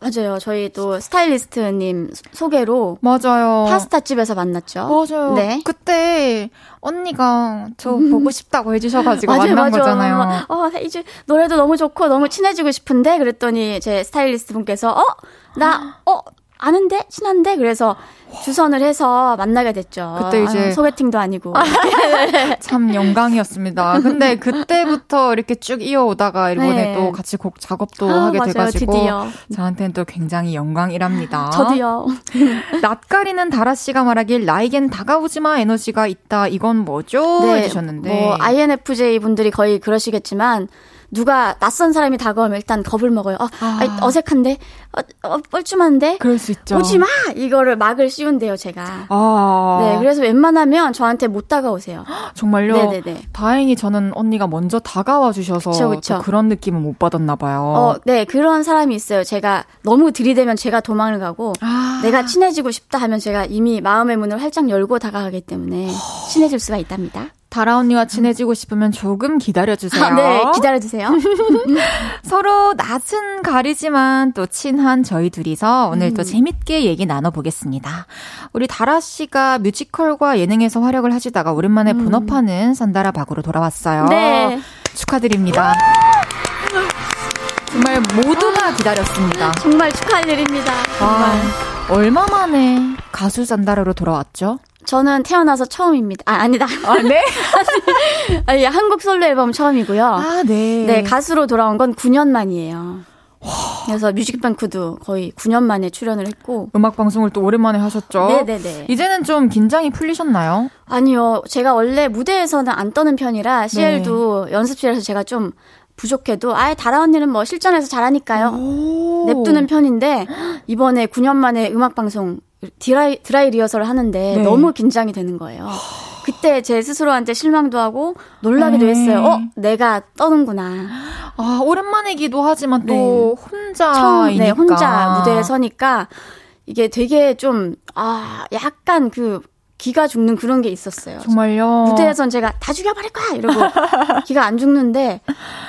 맞아요. 저희 또 스타일리스트님 소개로 맞아요. 파스타 집에서 만났죠. 맞아요. 네. 그때 언니가 저 음. 보고 싶다고 해주셔가지고 맞아요, 만난 맞아요. 거잖아요. 어, 이제 노래도 너무 좋고 너무 친해지고 싶은데 그랬더니 제 스타일리스트 분께서 어? 나, 어? 아는데? 친한데? 그래서 주선을 해서 만나게 됐죠. 그때 이제 아유, 소개팅도 아니고 참 영광이었습니다. 근데 그때부터 이렇게 쭉 이어오다가 이번에 네. 또 같이 곡 작업도 아, 하게 맞아요, 돼가지고 드디어. 저한테는 또 굉장히 영광이랍니다. 저도요. 낯가리는 다라 씨가 말하길 나에겐 다가오지 마 에너지가 있다. 이건 뭐죠? 네, 해주셨는데 뭐 INFJ 분들이 거의 그러시겠지만 누가 낯선 사람이 다가오면 일단 겁을 먹어요. 어, 아. 어색한데? 어, 어, 뻘쭘한데? 그럴 수 있죠. 오지 마! 이거를 막을 씌운대요, 제가. 아. 네, 그래서 웬만하면 저한테 못 다가오세요. 정말요? 네네네. 다행히 저는 언니가 먼저 다가와 주셔서 그쵸, 그쵸. 그런 느낌을 못 받았나 봐요. 어, 네, 그런 사람이 있어요. 제가 너무 들이대면 제가 도망을 가고 아. 내가 친해지고 싶다 하면 제가 이미 마음의 문을 활짝 열고 다가가기 때문에 친해질 수가 있답니다. 다라 언니와 친해지고 싶으면 조금 기다려주세요. 아, 네, 기다려주세요. 서로 낯은 가리지만 또 친한 저희 둘이서 오늘 또 음. 재밌게 얘기 나눠보겠습니다. 우리 다라 씨가 뮤지컬과 예능에서 활약을 하시다가 오랜만에 음. 본업하는 산다라 박으로 돌아왔어요. 네. 축하드립니다. 정말 모두가 기다렸습니다. 정말 축하할 일입니다. 정말. 와, 얼마 만에 가수 산다라로 돌아왔죠? 저는 태어나서 처음입니다. 아, 아니다. 아, 네? 아니, 한국 솔로 앨범 처음이고요. 아, 네. 네, 가수로 돌아온 건 9년 만이에요. 그래서 뮤직뱅크도 거의 9년 만에 출연을 했고 음악 방송을 또 오랜만에 하셨죠. 네네네. 이제는 좀 긴장이 풀리셨나요? 아니요, 제가 원래 무대에서는 안 떠는 편이라 CL도 네. 연습실에서 제가 좀 부족해도 아예 다라 언니는 뭐 실전에서 잘하니까요. 냅두는 편인데 이번에 9년 만에 음악 방송 드라이, 드라이 리허설을 하는데 네. 너무 긴장이 되는 거예요. 그때 제 스스로한테 실망도 하고 놀라기도 네. 했어요. 어, 내가 떠는구나. 아, 오랜만이기도 하지만 또 네. 혼자 처음, 네, 혼자 무대에 서니까 이게 되게 좀 아, 약간 그 기가 죽는 그런 게 있었어요. 정말요? 무대에선 제가 다 죽여버릴 거야! 이러고 기가 안 죽는데,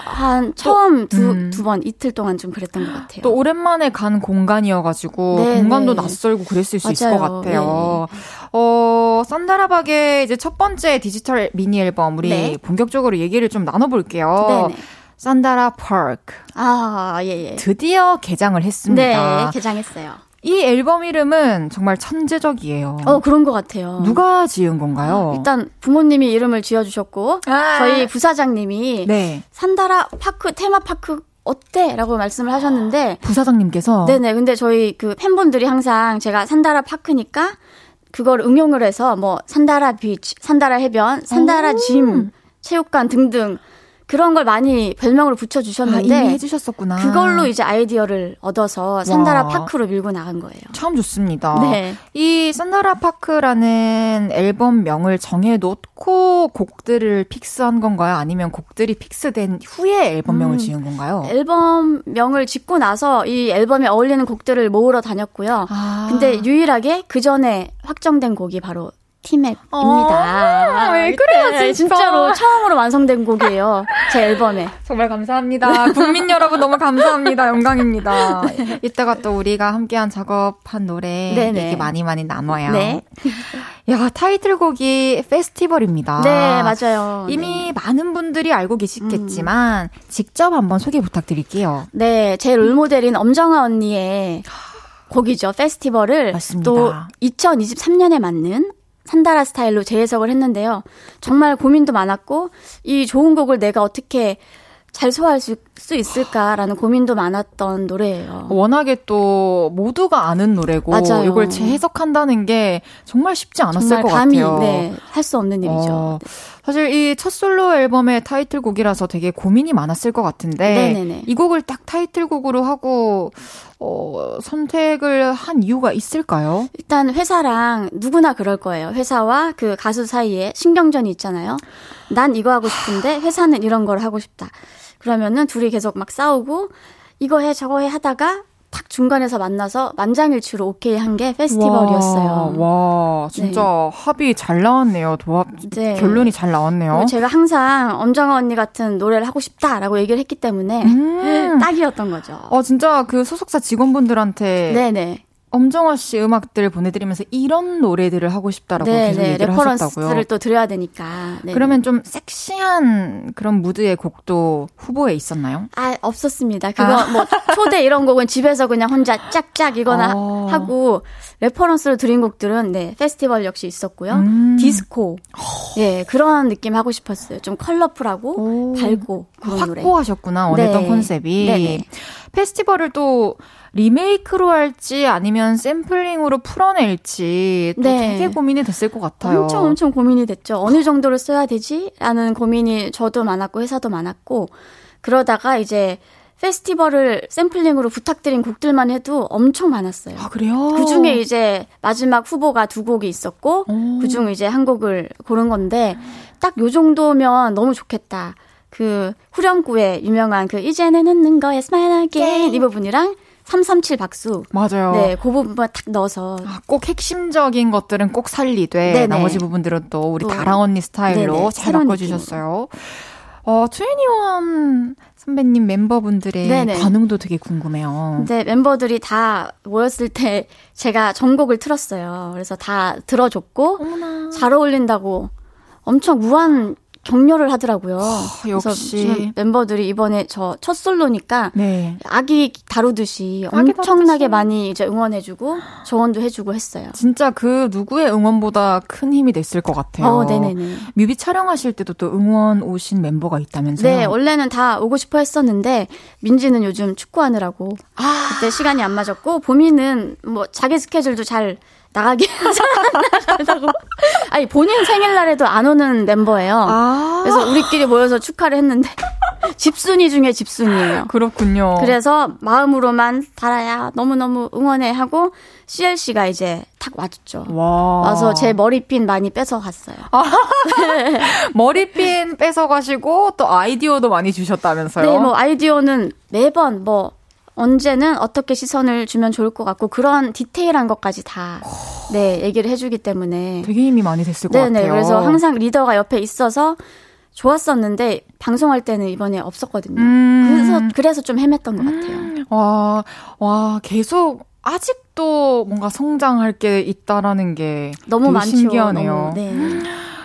한 처음 두, 음. 두 번, 이틀 동안 좀 그랬던 것 같아요. 또 오랜만에 간 공간이어가지고, 네, 공간도 네. 낯설고 그랬을 수 맞아요. 있을 것 같아요. 네. 어, 산다라박의 이제 첫 번째 디지털 미니 앨범, 우리 네. 본격적으로 얘기를 좀 나눠볼게요. 네네. 산다라 파크. 아, 예, 예. 드디어 개장을 했습니다. 네, 개장했어요. 이 앨범 이름은 정말 천재적이에요. 어, 그런 것 같아요. 누가 지은 건가요? 일단 부모님이 이름을 지어주셨고, 아~ 저희 부사장님이 네. 산다라 파크, 테마파크 어때? 라고 말씀을 하셨는데. 부사장님께서? 네네. 근데 저희 그 팬분들이 항상 제가 산다라 파크니까 그걸 응용을 해서 뭐 산다라 비치, 산다라 해변, 산다라 짐, 체육관 등등 그런 걸 많이 별명으로 붙여주셨는데. 아, 이미 해주셨었구나. 그걸로 이제 아이디어를 얻어서 산다라 와. 파크로 밀고 나간 거예요. 참 좋습니다. 네. 이 산다라 파크라는 앨범 명을 정해놓고 곡들을 fix한 건가요? 아니면 곡들이 fix된 후에 앨범 명을 음, 지은 건가요? 앨범 명을 짓고 나서 이 앨범에 어울리는 곡들을 모으러 다녔고요. 아. 근데 유일하게 그 전에 확정된 곡이 바로 티맵입니다. 아, 왜 그래요, 진짜. 진짜로 처음으로 완성된 곡이에요. 제 앨범에. 정말 감사합니다. 국민 여러분 너무 감사합니다. 영광입니다. 네. 이따가 또 우리가 함께한 작업한 노래 네네. 얘기 많이 많이 나눠요. 네. 야, 타이틀곡이 페스티벌입니다. 네, 맞아요. 이미 네. 많은 분들이 알고 계시겠지만 음. 직접 한번 소개 부탁드릴게요. 네, 제 롤모델인 엄정아 언니의 곡이죠. 페스티벌을 맞습니다. 또 2023년에 맞는 산다라 스타일로 재해석을 했는데요. 정말 고민도 많았고 이 좋은 곡을 내가 어떻게 잘 소화할 수, 수 있을까라는 고민도 많았던 노래예요. 워낙에 또 모두가 아는 노래고 맞아요. 이걸 재해석한다는 게 정말 쉽지 않았을 정말 것 감히, 같아요. 네, 할 수 없는 일이죠. 어, 네. 사실 이 첫 솔로 앨범의 타이틀곡이라서 되게 고민이 많았을 것 같은데 네네네. 이 곡을 딱 타이틀곡으로 하고 어, 선택을 한 이유가 있을까요? 일단 회사랑 누구나 그럴 거예요. 회사와 그 가수 사이에 신경전이 있잖아요. 난 이거 하고 싶은데 회사는 이런 걸 하고 싶다. 그러면은 둘이 계속 막 싸우고 이거 해 저거 해 하다가 딱 중간에서 만나서 만장일치로 오케이 한 게 페스티벌이었어요. 와, 와 진짜 네. 합이 잘 나왔네요. 도합 네. 결론이 잘 나왔네요. 제가 항상 엄정화 언니 같은 노래를 하고 싶다라고 얘기를 했기 때문에 음. 딱이었던 거죠. 어 진짜 그 소속사 직원분들한테 네네. 엄정화 씨 음악들 보내드리면서 이런 노래들을 하고 싶다라고 네, 계속 네, 얘기를 하셨다고요. reference를 또 드려야 되니까. 네. 그러면 좀 섹시한 그런 무드의 곡도 후보에 있었나요? 아 없었습니다. 그거 아. 뭐 초대 이런 곡은 집에서 그냥 혼자 짝짝 이거나 어. 하고 reference로 드린 곡들은 네 페스티벌 역시 있었고요. 음. 디스코, 예 그런 느낌 하고 싶었어요. 좀 컬러풀하고 오. 밝고 그런 확고하셨구나 원했던 네. 컨셉이. 네네. 페스티벌을 또 리메이크로 할지 아니면 샘플링으로 풀어낼지 또 네. 되게 고민이 됐을 것 같아요. 엄청 엄청 고민이 됐죠. 어느 정도로 써야 되지? 라는 고민이 저도 많았고 회사도 많았고 그러다가 이제 페스티벌을 샘플링으로 부탁드린 곡들만 해도 엄청 많았어요. 아, 그래요? 그 중에 이제 마지막 후보가 두 곡이 있었고, 그 중 이제 한 곡을 고른 건데, 딱 요 정도면 너무 좋겠다. 그 후렴구에 유명한 그 이제는 웃는 거야 smile again 이 부분이랑 337 박수. 맞아요. 네, 그 부분만 탁 넣어서. 아, 꼭 핵심적인 것들은 꼭 살리되 네네. 나머지 부분들은 또 우리 또, 다라 언니 스타일로 네네. 잘 바꿔주셨어요. 어, 2NE1 선배님 멤버분들의 네네. 반응도 되게 궁금해요. 네, 멤버들이 다 모였을 때 제가 전곡을 틀었어요. 그래서 다 들어줬고 어머나. 잘 어울린다고 엄청 무한 격려를 하더라고요. 어, 역시 멤버들이 이번에 저 첫 솔로니까 네. 아기 다루듯이 아기 엄청나게 다루듯이. 많이 이제 응원해주고 조언도 해주고 했어요. 진짜 그 누구의 응원보다 큰 힘이 됐을 것 같아요. 어, 네네네. 뮤비 촬영하실 때도 또 응원 오신 멤버가 있다면서요? 네, 원래는 다 오고 싶어 했었는데 민지는 요즘 축구하느라고 아. 그때 시간이 안 맞았고 보미는 뭐 자기 스케줄도 잘 나가기 하고 아니 본인 생일날에도 안 오는 멤버예요. 아~ 그래서 우리끼리 모여서 축하를 했는데 집순이 중에 집순이에요. 그렇군요. 그래서 마음으로만 달아야 너무너무 응원해 하고 CLC가 이제 탁 와줬죠. 와. 와서 제 머리핀 많이 뺏어 갔어요. 아, 머리핀 뺏어 가시고 또 아이디어도 많이 주셨다면서요? 네, 뭐 아이디어는 매번 뭐 언제는 어떻게 시선을 주면 좋을 것 같고 그런 디테일한 것까지 다 네, 얘기를 해주기 때문에 되게 힘이 많이 됐을 것 네네, 같아요. 그래서 항상 리더가 옆에 있어서 좋았었는데 방송할 때는 이번에 없었거든요. 음. 그래서 그래서 좀 헤맸던 것 같아요. 음. 와, 와 계속 아직도 뭔가 성장할 게 있다라는 게 너무 많죠. 신기하네요. 너무, 네.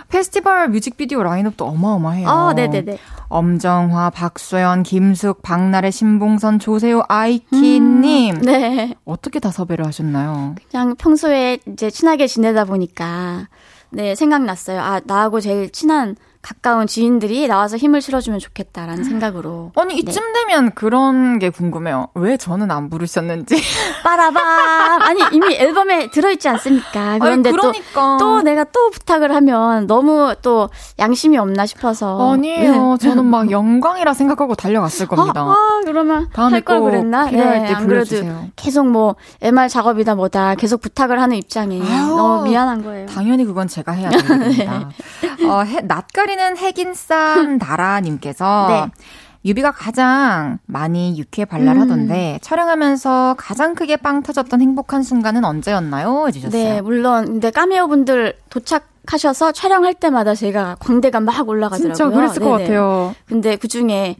페스티벌 뮤직비디오 라인업도 어마어마해요. 아, 네네네. 엄정화, 박소연, 김숙, 박나래, 신봉선, 조세호, 아이키님. 음, 네. 어떻게 다 섭외를 하셨나요? 그냥 평소에 이제 친하게 지내다 보니까 네 생각났어요. 아 나하고 제일 친한 가까운 지인들이 나와서 힘을 실어주면 좋겠다라는 생각으로. 아니 네. 이쯤 네. 되면 그런 게 궁금해요. 왜 저는 안 부르셨는지. 빠라밤. 아니 이미 앨범에 들어있지 않습니까? 그런데 아니, 그러니까. 또, 또 내가 또 부탁을 하면 너무 또 양심이 없나 싶어서. 아니에요. 네. 저는 막 영광이라 생각하고 달려갔을 겁니다. 아, 아 그러면 할 걸 그랬나? 필요할 네, 때 불러주세요. 계속 뭐 MR 작업이다 뭐다 계속 부탁을 하는 입장에 너무 미안한 거예요. 당연히 그건 제가 해야 됩니다. 네. 어, 낯가리 는 핵인쌈 다라님께서 네. 유비가 가장 많이 유쾌 발랄하던데 음. 촬영하면서 가장 크게 빵 터졌던 행복한 순간은 언제였나요? 해주셨어요. 네, 물론 근데 까메오 분들 도착 하셔서 촬영할 때마다 제가 광대가 막 올라가더라고요. 진짜 그랬을 네네. 것 같아요. 근데 그 중에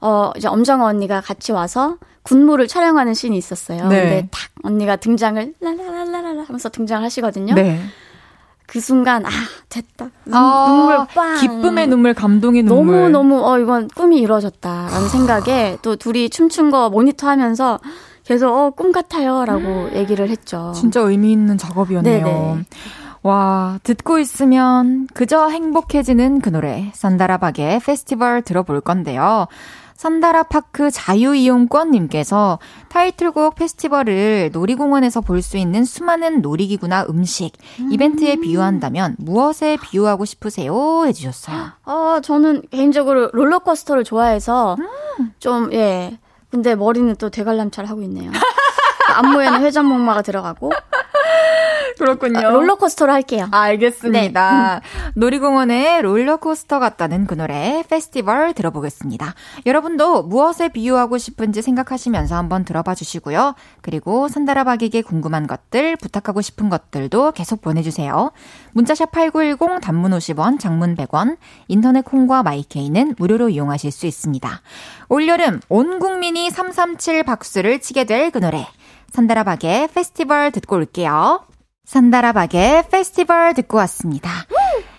어 이제 엄정화 언니가 같이 와서 군무를 촬영하는 씬이 있었어요. 네. 근데 탁 언니가 등장을 라라라라라 하면서 등장하시거든요. 네. 그 순간 아 됐다 눈, 아, 눈물 빵 기쁨의 눈물 감동의 눈물 너무 너무 어 이건 꿈이 이루어졌다라는 생각에 또 둘이 춤춘 거 모니터하면서 계속 어 꿈 같아요라고 얘기를 했죠. 진짜 의미 있는 작업이었네요. 네네. 와, 듣고 있으면 그저 행복해지는 그 노래, 산다라박의 페스티벌 들어볼 건데요. 산다라파크 자유이용권님께서 타이틀곡 페스티벌을 놀이공원에서 볼 수 있는 수많은 놀이기구나 음식, 음. 이벤트에 비유한다면 무엇에 비유하고 싶으세요? 해주셨어요. 어, 저는 개인적으로 롤러코스터를 좋아해서 음. 좀, 예. 근데 머리는 또 대관람차를 하고 있네요. 안무에는 회전목마가 들어가고 그렇군요. 아, 롤러코스터로 할게요. 알겠습니다. 네. 놀이공원에 롤러코스터 같다는 그 노래 페스티벌 들어보겠습니다. 여러분도 무엇에 비유하고 싶은지 생각하시면서 한번 들어봐 주시고요. 그리고 산다라박에게 궁금한 것들, 부탁하고 싶은 것들도 계속 보내주세요. 문자샵 8910 단문 50원, 장문 100원, 인터넷 콩과 마이케이는 무료로 이용하실 수 있습니다. 올여름 온 국민이 337 박수를 치게 될 그 노래. 산다라박의 페스티벌 듣고 올게요. 산다라박의 페스티벌 듣고 왔습니다.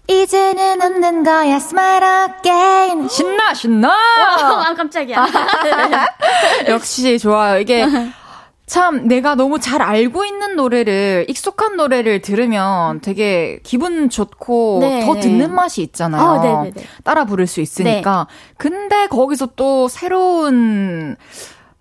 이제는 웃는 거야, smile again. 신나, 신나! 와, 아, 깜짝이야. 역시 좋아요. 이게 참 내가 너무 잘 알고 있는 노래를, 익숙한 노래를 들으면 되게 기분 좋고 네, 더 네. 듣는 맛이 있잖아요. 네. 따라 부를 수 있으니까. 네. 근데 거기서 또 새로운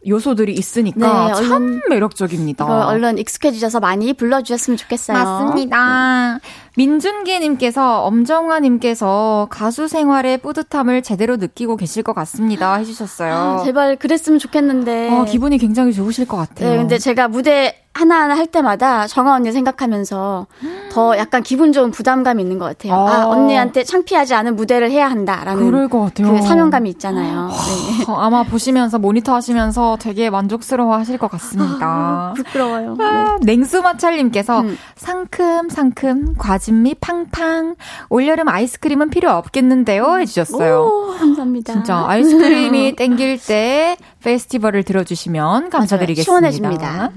요소들이 있으니까 네, 참 얼른, 매력적입니다. 이걸 얼른 익숙해지셔서 많이 불러주셨으면 좋겠어요. 맞습니다. 네. 민준기님께서 엄정화님께서 가수 생활의 뿌듯함을 제대로 느끼고 계실 것 같습니다 해주셨어요. 아, 제발 그랬으면 좋겠는데. 어, 기분이 굉장히 좋으실 것 같아요. 네, 근데 제가 무대 하나하나 할 때마다 정아 언니 생각하면서 더 약간 기분 좋은 부담감이 있는 것 같아요. 아, 아 언니한테 창피하지 않은 무대를 해야 한다라는 그럴 것 같아요. 그 사명감이 있잖아요. 네. 어, 아마 보시면서 모니터 하시면서 되게 만족스러워 하실 것 같습니다. 아, 부끄러워요. 아, 네. 냉수마찰님께서 음. 상큼 상큼 과즙미 팡팡 올여름 아이스크림은 필요 없겠는데요 해주셨어요. 오, 감사합니다. 진짜 아이스크림이 땡길 때 페스티벌을 들어주시면 감사드리겠습니다. 시원해집니다.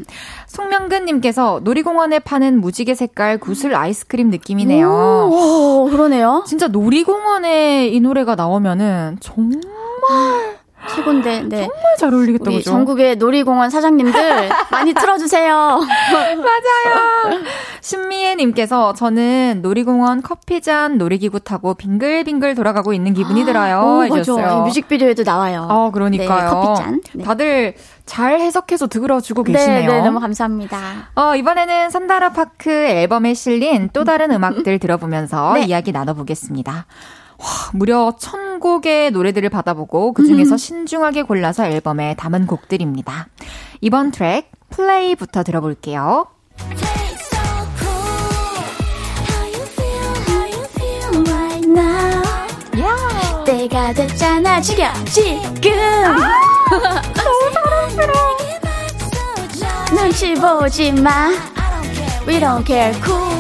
송명근님께서 놀이공원에 파는 무지개 색깔 구슬 아이스크림 느낌이네요. 오, 그러네요. 진짜 놀이공원에 이 노래가 나오면은 정말 최곤데, 네. 정말 잘 어울리겠다, 우리 전국의 놀이공원 사장님들 많이 틀어주세요. 맞아요. 신미애님께서 저는 놀이공원 커피잔 놀이기구 타고 빙글빙글 돌아가고 있는 기분이 아, 들어요. 오, 해주셨어요. 뮤직비디오에도 나와요. 어, 그러니까요. 네, 커피잔. 네. 다들 잘 해석해서 들어주고 네, 계시네요. 네, 너무 감사합니다. 어, 이번에는 산다라 파크 앨범에 실린 또 다른 음악들 들어보면서 네. 이야기 나눠보겠습니다. 와, 무려 천 곡의 노래들을 받아보고 그 중에서 음. 신중하게 골라서 앨범에 담은 곡들입니다. 이번 트랙 플레이부터 들어볼게요. 때가 됐잖아 지금 지금 아, 너무 사랑스러워 눈치 보지 마 We don't care cool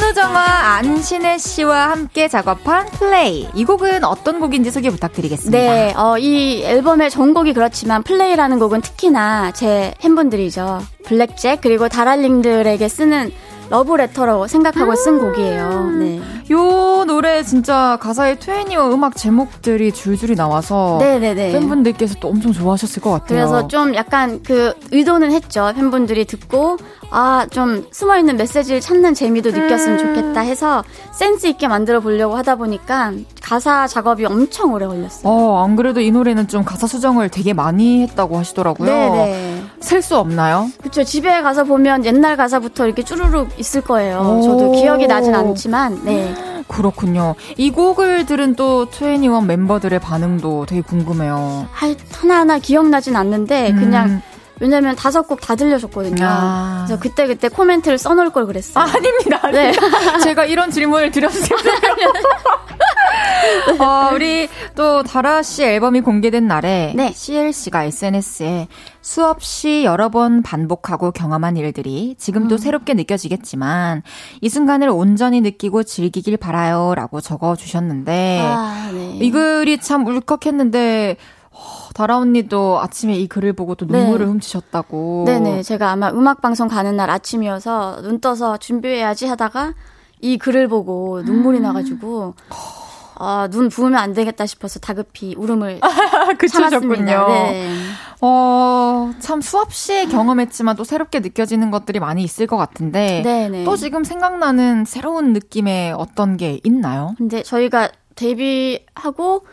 선우정아 안신혜 씨와 함께 작업한 플레이. 이 곡은 어떤 곡인지 소개 부탁드리겠습니다. 네, 어, 이 앨범의 전곡이 그렇지만 플레이라는 곡은 특히나 제 팬분들이죠. 블랙잭 그리고 다랄링들에게 쓰는 러브레터로 생각하고 쓴 음. 곡이에요. 네. 요 노래 진짜 가사에 트웬니와 음악 제목들이 줄줄이 나와서 네네네. 팬분들께서 또 엄청 좋아하셨을 것 같아요. 그래서 좀 약간 그 의도는 했죠. 팬분들이 듣고 아, 좀 숨어 있는 메시지를 찾는 재미도 느꼈으면 음. 좋겠다 해서 센스 있게 만들어 보려고 하다 보니까 가사 작업이 엄청 오래 걸렸어요. 어, 안 그래도 이 노래는 좀 가사 수정을 되게 많이 했다고 하시더라고요. 네네. 셀 수 없나요? 그렇죠. 집에 가서 보면 옛날 가사부터 이렇게 쭈루룩 있을 거예요. 저도 기억이 나진 않지만, 네. 그렇군요. 이 곡을 들은 또 트웬니원 멤버들의 반응도 되게 궁금해요. 하나하나 기억나진 않는데 그냥 음. 왜냐면 다섯 곡 다 들려줬거든요. 아. 그래서 그때 그때 코멘트를 써놓을 걸 그랬어요. 아, 아닙니다. 네. 제가 이런 질문을 드렸어요. 어, 우리 또 다라 씨 앨범이 공개된 날에 네. CLC가 SNS에 수없이 여러 번 반복하고 경험한 일들이 지금도 음. 새롭게 느껴지겠지만 이 순간을 온전히 느끼고 즐기길 바라요라고 적어 주셨는데 아, 네. 이 글이 참 울컥했는데 다라 언니도 아침에 이 글을 보고 또 눈물을 네. 훔치셨다고. 네네. 제가 아마 음악방송 가는 날 아침이어서 눈 떠서 준비해야지 하다가 이 글을 보고 눈물이 음. 나가지고 아, 눈 부으면 안 되겠다 싶어서 다급히 울음을 참았습니다. 네. 어, 참 수없이 경험했지만 또 새롭게 느껴지는 것들이 많이 있을 것 같은데 네네. 또 지금 생각나는 새로운 느낌의 어떤 게 있나요? 근데 저희가 데뷔하고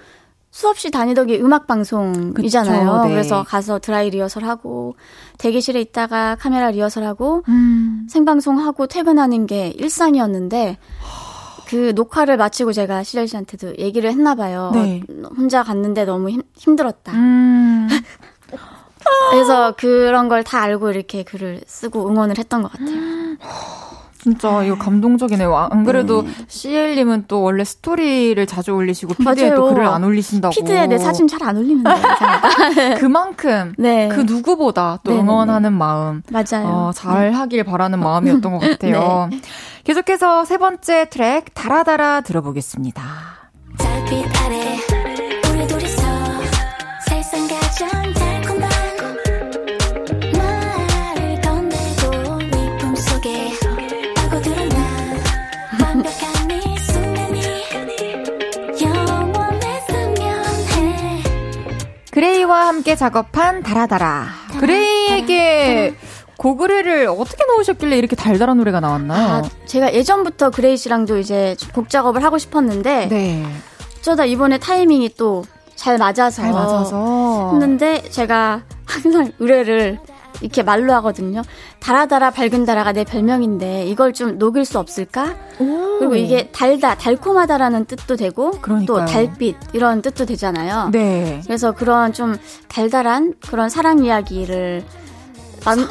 수없이 다니던 게 음악 방송이잖아요. 네. 그래서 가서 드라이 리허설 하고 대기실에 있다가 카메라 리허설 하고 음. 생방송 하고 퇴근하는 게 일상이었는데 그 녹화를 마치고 제가 시절 씨한테도 얘기를 했나 봐요. 네. 혼자 갔는데 너무 힘, 힘들었다. 음. 그래서 그런 걸 다 알고 이렇게 글을 쓰고 응원을 했던 것 같아요. 진짜 이거 감동적이네요. 안 그래도 네. CL님은 또 원래 스토리를 자주 올리시고 피드에 또 글을 안 올리신다고. 피드에 내 사진 잘 안 올리는데. 그만큼 네. 그 누구보다 또 네네네. 응원하는 마음. 맞아요. 어, 잘 하길 바라는 마음이었던 것 같아요. 네. 계속해서 세 번째 트랙 달아달아 들어보겠습니다. 그레이와 함께 작업한 달아달아. 그레이에게 곡 의뢰를 어떻게 넣으셨길래 이렇게 달달한 노래가 나왔나요? 아, 제가 예전부터 그레이 씨랑도 이제 곡 작업을 하고 싶었는데 네. 어쩌다 이번에 타이밍이 또 잘 맞아서, 잘 맞아서 했는데 제가 항상 의뢰를 이렇게 말로 하거든요. 달아달아 밝은 달아가 내 별명인데 이걸 좀 녹일 수 없을까? 오. 그리고 이게 달다, 달콤하다라는 뜻도 되고 그러니까요. 또 달빛 이런 뜻도 되잖아요. 네. 그래서 그런 좀 달달한 그런 사랑 이야기를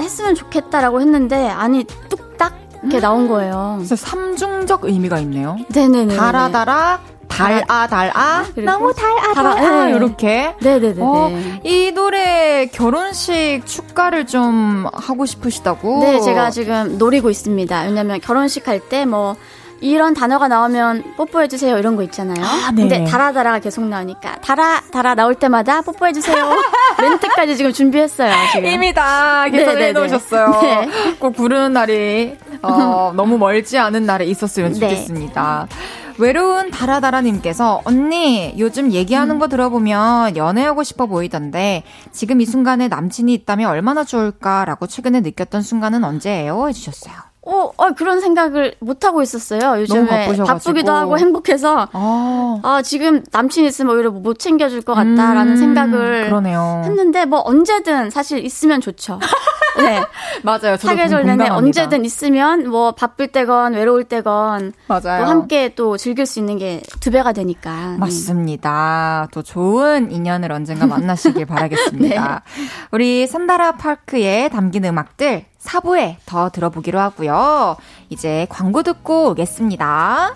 했으면 좋겠다라고 했는데 아니 뚝딱 이렇게 나온 거예요. 그래서 삼중적 의미가 있네요. 네네네. 달아달아 달아 달아 너무 달아 달아 이렇게 네네네 어, 이 노래 결혼식 축가를 좀 하고 싶으시다고 네 제가 지금 노리고 있습니다 왜냐면 결혼식 할 때 뭐 이런 단어가 나오면 뽀뽀해 주세요 이런 거 있잖아요. 아, 네. 근데 달아달아가 계속 나오니까 달아 달아 나올 때마다 뽀뽀해 주세요. 멘트까지 지금 준비했어요. 지금. 이미 다 계산해 놓으셨어요. 네. 꼭 부르는 날이 어, 너무 멀지 않은 날에 있었으면 네. 좋겠습니다. 네. 외로운 다라다라님께서 언니 요즘 얘기하는 음. 거 들어보면 연애하고 싶어 보이던데 지금 이 순간에 남친이 있다면 얼마나 좋을까라고 최근에 느꼈던 순간은 언제예요? 해주셨어요. 어, 어, 그런 생각을 못 하고 있었어요. 요즘에 바쁘기도 하고 행복해서 아. 아, 지금 남친 있으면 오히려 못 챙겨줄 것 같다라는 음, 생각을 그러네요. 했는데 뭐 언제든 사실 있으면 좋죠. 네. 맞아요. 사계절 내내 언제든 있으면 뭐 바쁠 때건 외로울 때건 맞아요. 또 함께 또 즐길 수 있는 게 두 배가 되니까. 네. 맞습니다. 또 좋은 인연을 언젠가 만나시길 바라겠습니다. 네. 우리 산다라 파크에 담긴 음악들 4부에 더 들어보기로 하고요. 이제 광고 듣고 오겠습니다.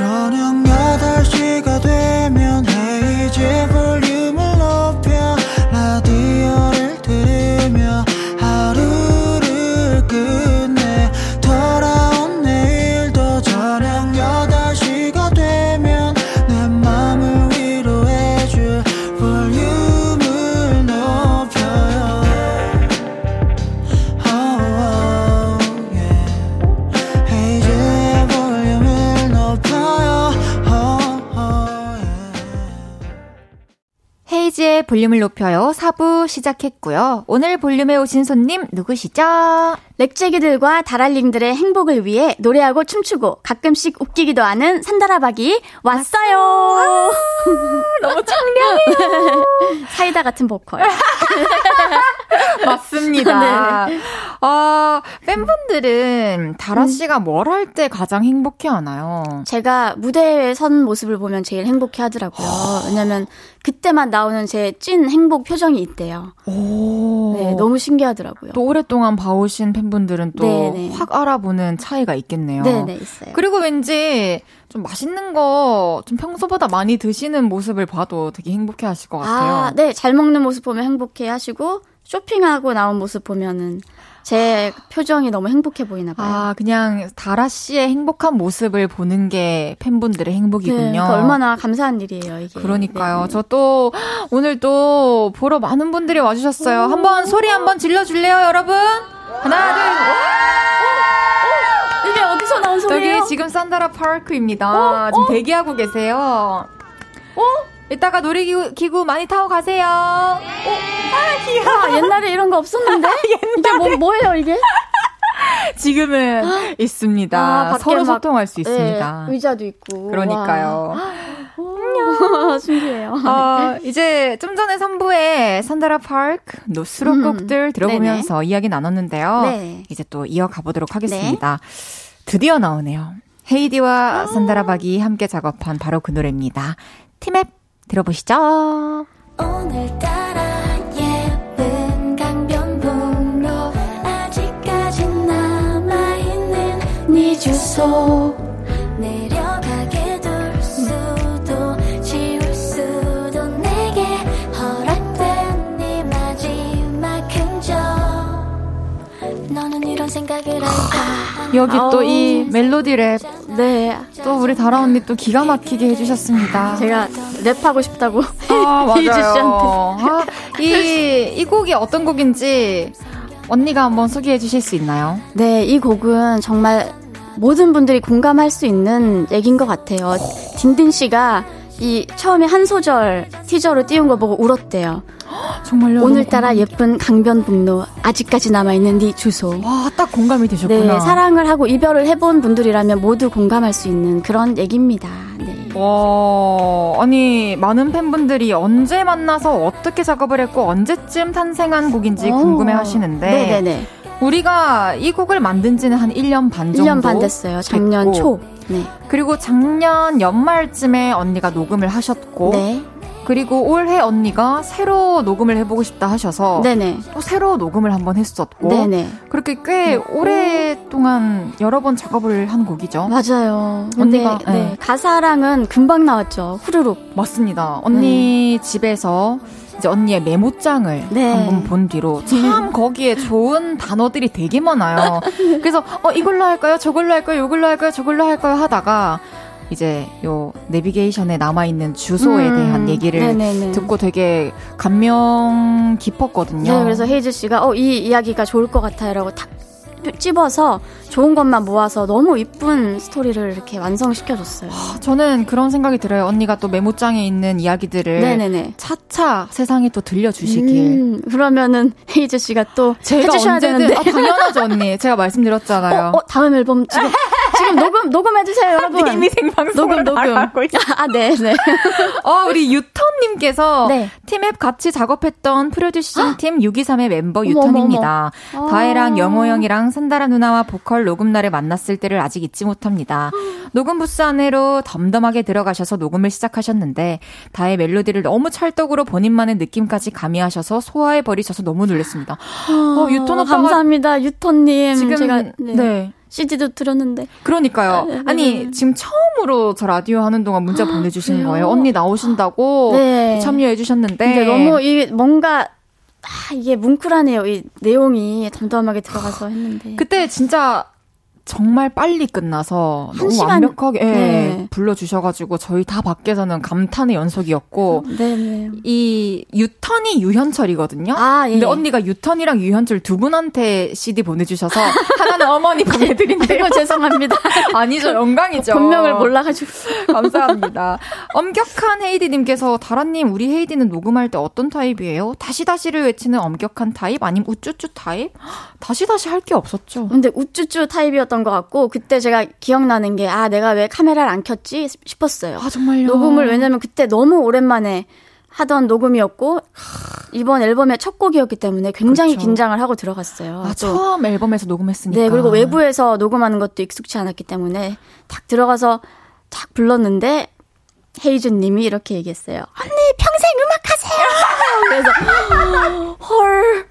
저녁 8시가 되면 헤이즈 볼륨을 볼륨을 높여요 4부 시작했고요 오늘 볼륨에 오신 손님 누구시죠? 렉제기들과 다랄링들의 행복을 위해 노래하고 춤추고 가끔씩 웃기기도 하는 산다라박이 왔어요. 아, 너무 청량해요. 사이다 같은 보컬. 맞습니다. 네. 어, 팬분들은 다라 씨가 음. 뭘할 때 가장 행복해 하나요? 제가 무대에 선 모습을 보면 제일 행복해 하더라고요. 왜냐면 그때만 나오는 제 찐 행복 표정이 있대요. 오. 네, 너무 신기하더라고요. 또 오랫동안 봐오신 팬 분들은 또 확 알아보는 차이가 있겠네요. 네네, 있어요. 그리고 왠지 좀 맛있는 거 좀 평소보다 많이 드시는 모습을 봐도 되게 행복해 하실 것 같아요. 아, 네. 잘 먹는 모습 보면 행복해 하시고, 쇼핑하고 나온 모습 보면은 제 표정이 너무 행복해 보이나 봐요. 아, 그냥 다라 씨의 행복한 모습을 보는 게 팬분들의 행복이군요. 네, 얼마나 감사한 일이에요, 이게. 그러니까요. 네. 저또 오늘 또 보러 많은 분들이 와주셨어요. 한번 소리 한번 질러줄래요, 여러분? 하나, 둘, 오! 이게 어디서 나온 소리예요? 여기 지금 산다라 파크입니다. 오, 지금 대기하고 계세요. 어? 이따가 놀이기구 많이 타고 가세요. 오, 아, 귀여워. 아, 옛날에 이런 거 없었는데? 이게 뭐, 뭐예요, 이게? 지금은 아, 있습니다. 아, 서로 소통할 수 있습니다. 네, 의자도 있고. 그러니까요. 안녕. 신기해요. 어, 이제 좀 전에 3부에 산다라 파크 노 수록곡들 음, 들어보면서 네네. 이야기 나눴는데요. 네. 이제 또 이어가 보도록 하겠습니다. 네. 드디어 나오네요. 헤이즈와 아~ 산다라 박이 함께 작업한 바로 그 노래입니다. 티맵 들어보시죠. 오늘따라 예쁜 강변북로 아직까지 남아있는 네 주소 여기 또 이 멜로디 랩. 네. 또 우리 다라 언니 또 기가 막히게 해주셨습니다. 제가 랩하고 싶다고. 아, 맞아요. 아, 이, 이 곡이 어떤 곡인지 언니가 한번 소개해 주실 수 있나요? 네, 이 곡은 정말 모든 분들이 공감할 수 있는 얘기인 것 같아요. 딘딘 씨가 이 처음에 한 소절 티저로 띄운 거 보고 울었대요. 정말요? 오늘따라 예쁜 강변북로 아직까지 남아있는 네 주소. 와, 딱 공감이 되셨구나. 네, 사랑을 하고 이별을 해본 분들이라면 모두 공감할 수 있는 그런 얘기입니다. 네. 와, 아니 많은 팬분들이 언제 만나서 어떻게 작업을 했고 언제쯤 탄생한 곡인지 궁금해 하시는데. 네네네. 우리가 이 곡을 만든 지는 한 1년 반 정도 1년 반 됐어요. 작년 됐고, 초. 네. 그리고 작년 연말쯤에 언니가 녹음을 하셨고 네. 그리고 올해 언니가 새로 녹음을 해보고 싶다 하셔서 네네. 또 새로 녹음을 한번 했었고 네네. 그렇게 꽤 네. 오랫동안 여러 번 작업을 한 곡이죠. 맞아요. 언니가 네. 네. 가사랑은 금방 나왔죠. 후루룩. 맞습니다. 언니 네. 집에서 이제 언니의 메모장을 네. 한번 본 뒤로 참 거기에 좋은 단어들이 되게 많아요. 그래서 어 이걸로 할까요? 저걸로 할까요? 이걸로 할까요? 저걸로 할까요? 하다가 이제 요 내비게이션에 남아 있는 주소에 음, 대한 얘기를 네네네. 듣고 되게 감명 깊었거든요. 네, 그래서 헤이즈 씨가 어 이 이야기가 좋을 것 같아요라고 탁 찝어서 좋은 것만 모아서 너무 이쁜 스토리를 이렇게 완성시켜줬어요. 저는 그런 생각이 들어요. 언니가 또 메모장에 있는 이야기들을 네네네. 차차 세상에 또 들려주시길. 음, 그러면은 헤이즈 씨가 또 제가 해주셔야 언제든, 되는데. 아, 당연하죠 언니. 제가 말씀드렸잖아요. 어, 어, 다음 앨범 지금 지금 녹음 녹음해주세요 여러분. 이미 생방송 녹음 녹음. 아 네 네. 어 우리 유턴님께서 네. 팀앱 같이 작업했던 프로듀싱 팀 623의 멤버 유턴입니다. 다혜랑 영호 형이랑 산다라 누나와 보컬 녹음 날에 만났을 때를 아직 잊지 못합니다. 녹음 부스 안으로 덤덤하게 들어가셔서 녹음을 시작하셨는데 다의 멜로디를 너무 찰떡으로 본인만의 느낌까지 가미하셔서 소화해 버리셔서 너무 놀랐습니다. 어, 유턴 오빠 감사합니다 유턴님 지금 제가 네. 네. CD도 들었는데. 그러니까요. 아, 네, 아니, 네. 지금 처음으로 저 라디오 하는 동안 문자 보내주신 거예요. 언니 나오신다고 네. 참여해주셨는데. 너무 이 뭔가 아, 이게 뭉클하네요. 이 내용이 담담하게 들어가서 했는데. 그때 진짜 정말 빨리 끝나서 너무 시간... 완벽하게 예, 네. 불러주셔가지고 저희 다 밖에서는 감탄의 연속이었고 네네. 네. 이 유턴이 유현철이거든요. 아, 예. 근데 언니가 유턴이랑 유현철 두 분한테 CD 보내주셔서 하나는 어머니 보내드린대요. 죄송합니다. 아니죠 영광이죠. 본명을 몰라가지고 감사합니다. 엄격한 헤이즈님께서 다라님 우리 헤이즈는 녹음할 때 어떤 타입이에요? 다시 다시를 외치는 엄격한 타입 아니면 우쭈쭈 타입? 다시 다시 할 게 없었죠. 근데 우쭈쭈 타입이었던 있었던 것 같고 그때 제가 기억나는 게 아 내가 왜 카메라를 안 켰지 싶었어요. 아 정말요. 녹음을 왜냐면 그때 너무 오랜만에 하던 녹음이었고 이번 앨범의 첫 곡이었기 때문에 굉장히 그렇죠. 긴장을 하고 들어갔어요. 아, 처음 앨범에서 녹음했으니까. 네, 그리고 외부에서 녹음하는 것도 익숙치 않았기 때문에 딱 들어가서 딱 불렀는데 헤이준 님이 이렇게 얘기했어요. 언니 평생 음악 하세요. 그래서 헐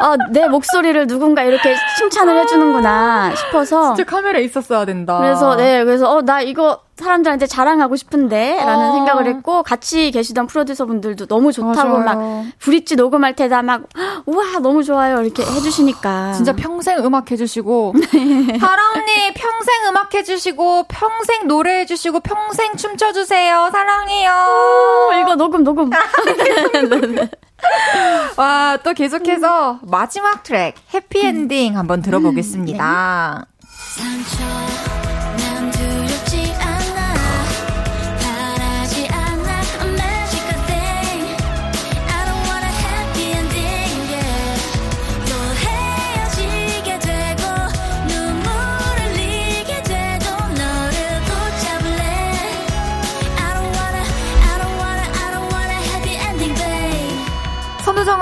아, 내 목소리를 누군가 이렇게 칭찬을 해주는구나 싶어서. 진짜 카메라 있었어야 된다. 그래서, 네, 그래서, 어, 나 이거 사람들한테 자랑하고 싶은데, 라는 어. 생각을 했고, 같이 계시던 프로듀서 분들도 너무 좋다고 맞아요. 막, 브릿지 녹음할 때다 막, 우와, 너무 좋아요. 이렇게 해주시니까. 진짜 평생 음악 해주시고, 하라 언니 평생 음악 해주시고, 평생 노래 해주시고, 평생 춤춰주세요. 사랑해요. 오, 이거 녹음, 녹음. 와, 또 계속해서 마지막 트랙, 해피엔딩 한번 들어보겠습니다. 음, 네.